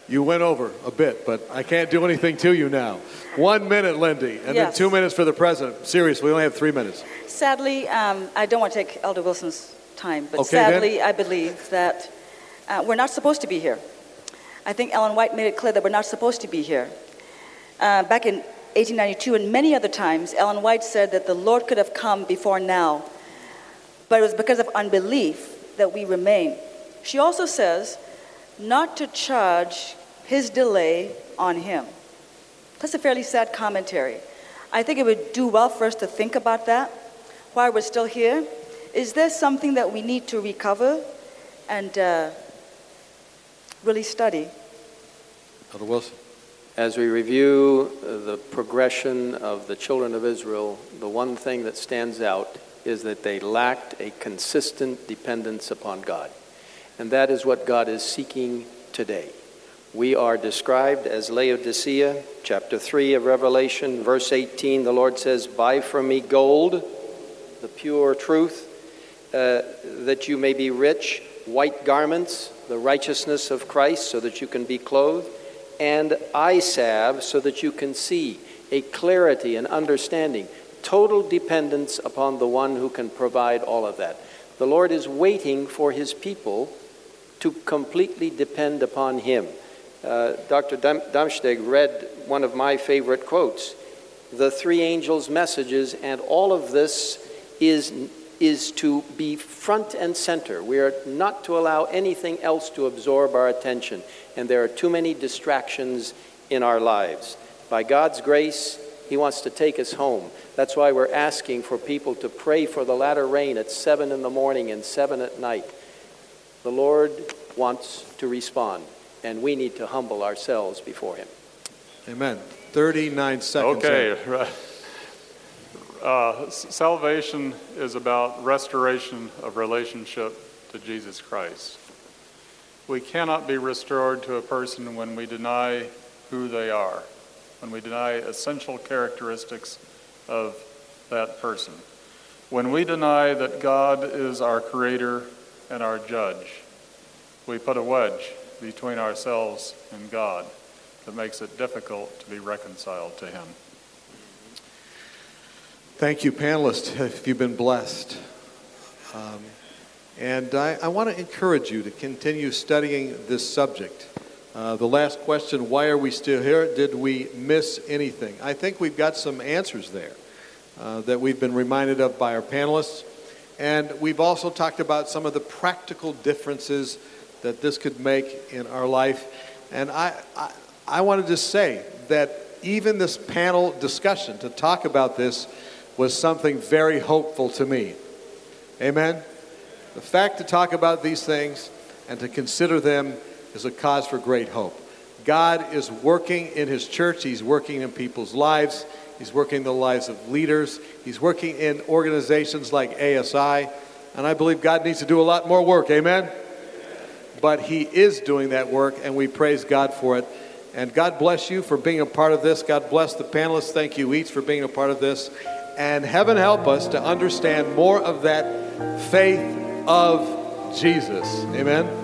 You went over a bit, but I can't do anything to you now. One minute, Lyndi, and Yes. then two minutes for the president. Seriously, we only have three minutes. Sadly, um, I don't want to take Elder Wilson's time, but Okay, then. sadly, I believe that uh, we're not supposed to be here. I think Ellen White made it clear that we're not supposed to be here. Uh, back in 1892 and many other times, Ellen White said that the Lord could have come before now, but it was because of unbelief that we remain. She also says not to charge his delay on him. That's a fairly sad commentary. I think it would do well for us to think about that while we're still here. Is there something that we need to recover and uh, really study? Elder Wilson. As we review uh, the progression of the children of Israel, the one thing that stands out is that they lacked a consistent dependence upon God. And that is what God is seeking today. We are described as Laodicea, chapter 3 of Revelation, verse 18. The Lord says, Buy from me gold, the pure truth, uh, that you may be rich, white garments, the righteousness of Christ, so that you can be clothed, and eye salve, so that you can see, a clarity and understanding, total dependence upon the one who can provide all of that. The Lord is waiting for his people to completely depend upon him. Uh, Dr. Dam- Damsteegt read one of my favorite quotes the three angels' messages, and all of this is, is to be front and center. We are not to allow anything else to absorb our attention, and there are too many distractions in our lives. By God's grace, He wants to take us home. That's why we're asking for people to pray for the latter rain at 7 in the morning and 7 at night. The Lord wants to respond, and we need to humble ourselves before Him. Amen. 39 seconds. Okay. right. Uh, salvation is about restoration of relationship to Jesus Christ. We cannot be restored to a person when we deny who they are, when we deny essential characteristics of that person. When we deny that God is our creator and our judge, we put a wedge between ourselves and God that makes it difficult to be reconciled to Him. Thank you, panelists, if you've been blessed. Um, and I, I want to encourage you to continue studying this subject. Uh, the last question, why are we still here? Did we miss anything? I think we've got some answers there uh, that we've been reminded of by our panelists. And we've also talked about some of the practical differences that this could make in our life. And I, I, I want to say that even this panel discussion to talk about this was something very hopeful to me. Amen? The fact to talk about these things and to consider them is a cause for great hope. God is working in His church, He's working in people's lives, He's working in the lives of leaders, He's working in organizations like ASI, and I believe God needs to do a lot more work. Amen? But He is doing that work, and we praise God for it. And God bless you for being a part of this. God bless the panelists. Thank you each for being a part of this. And heaven help us to understand more of that faith of Jesus. Amen.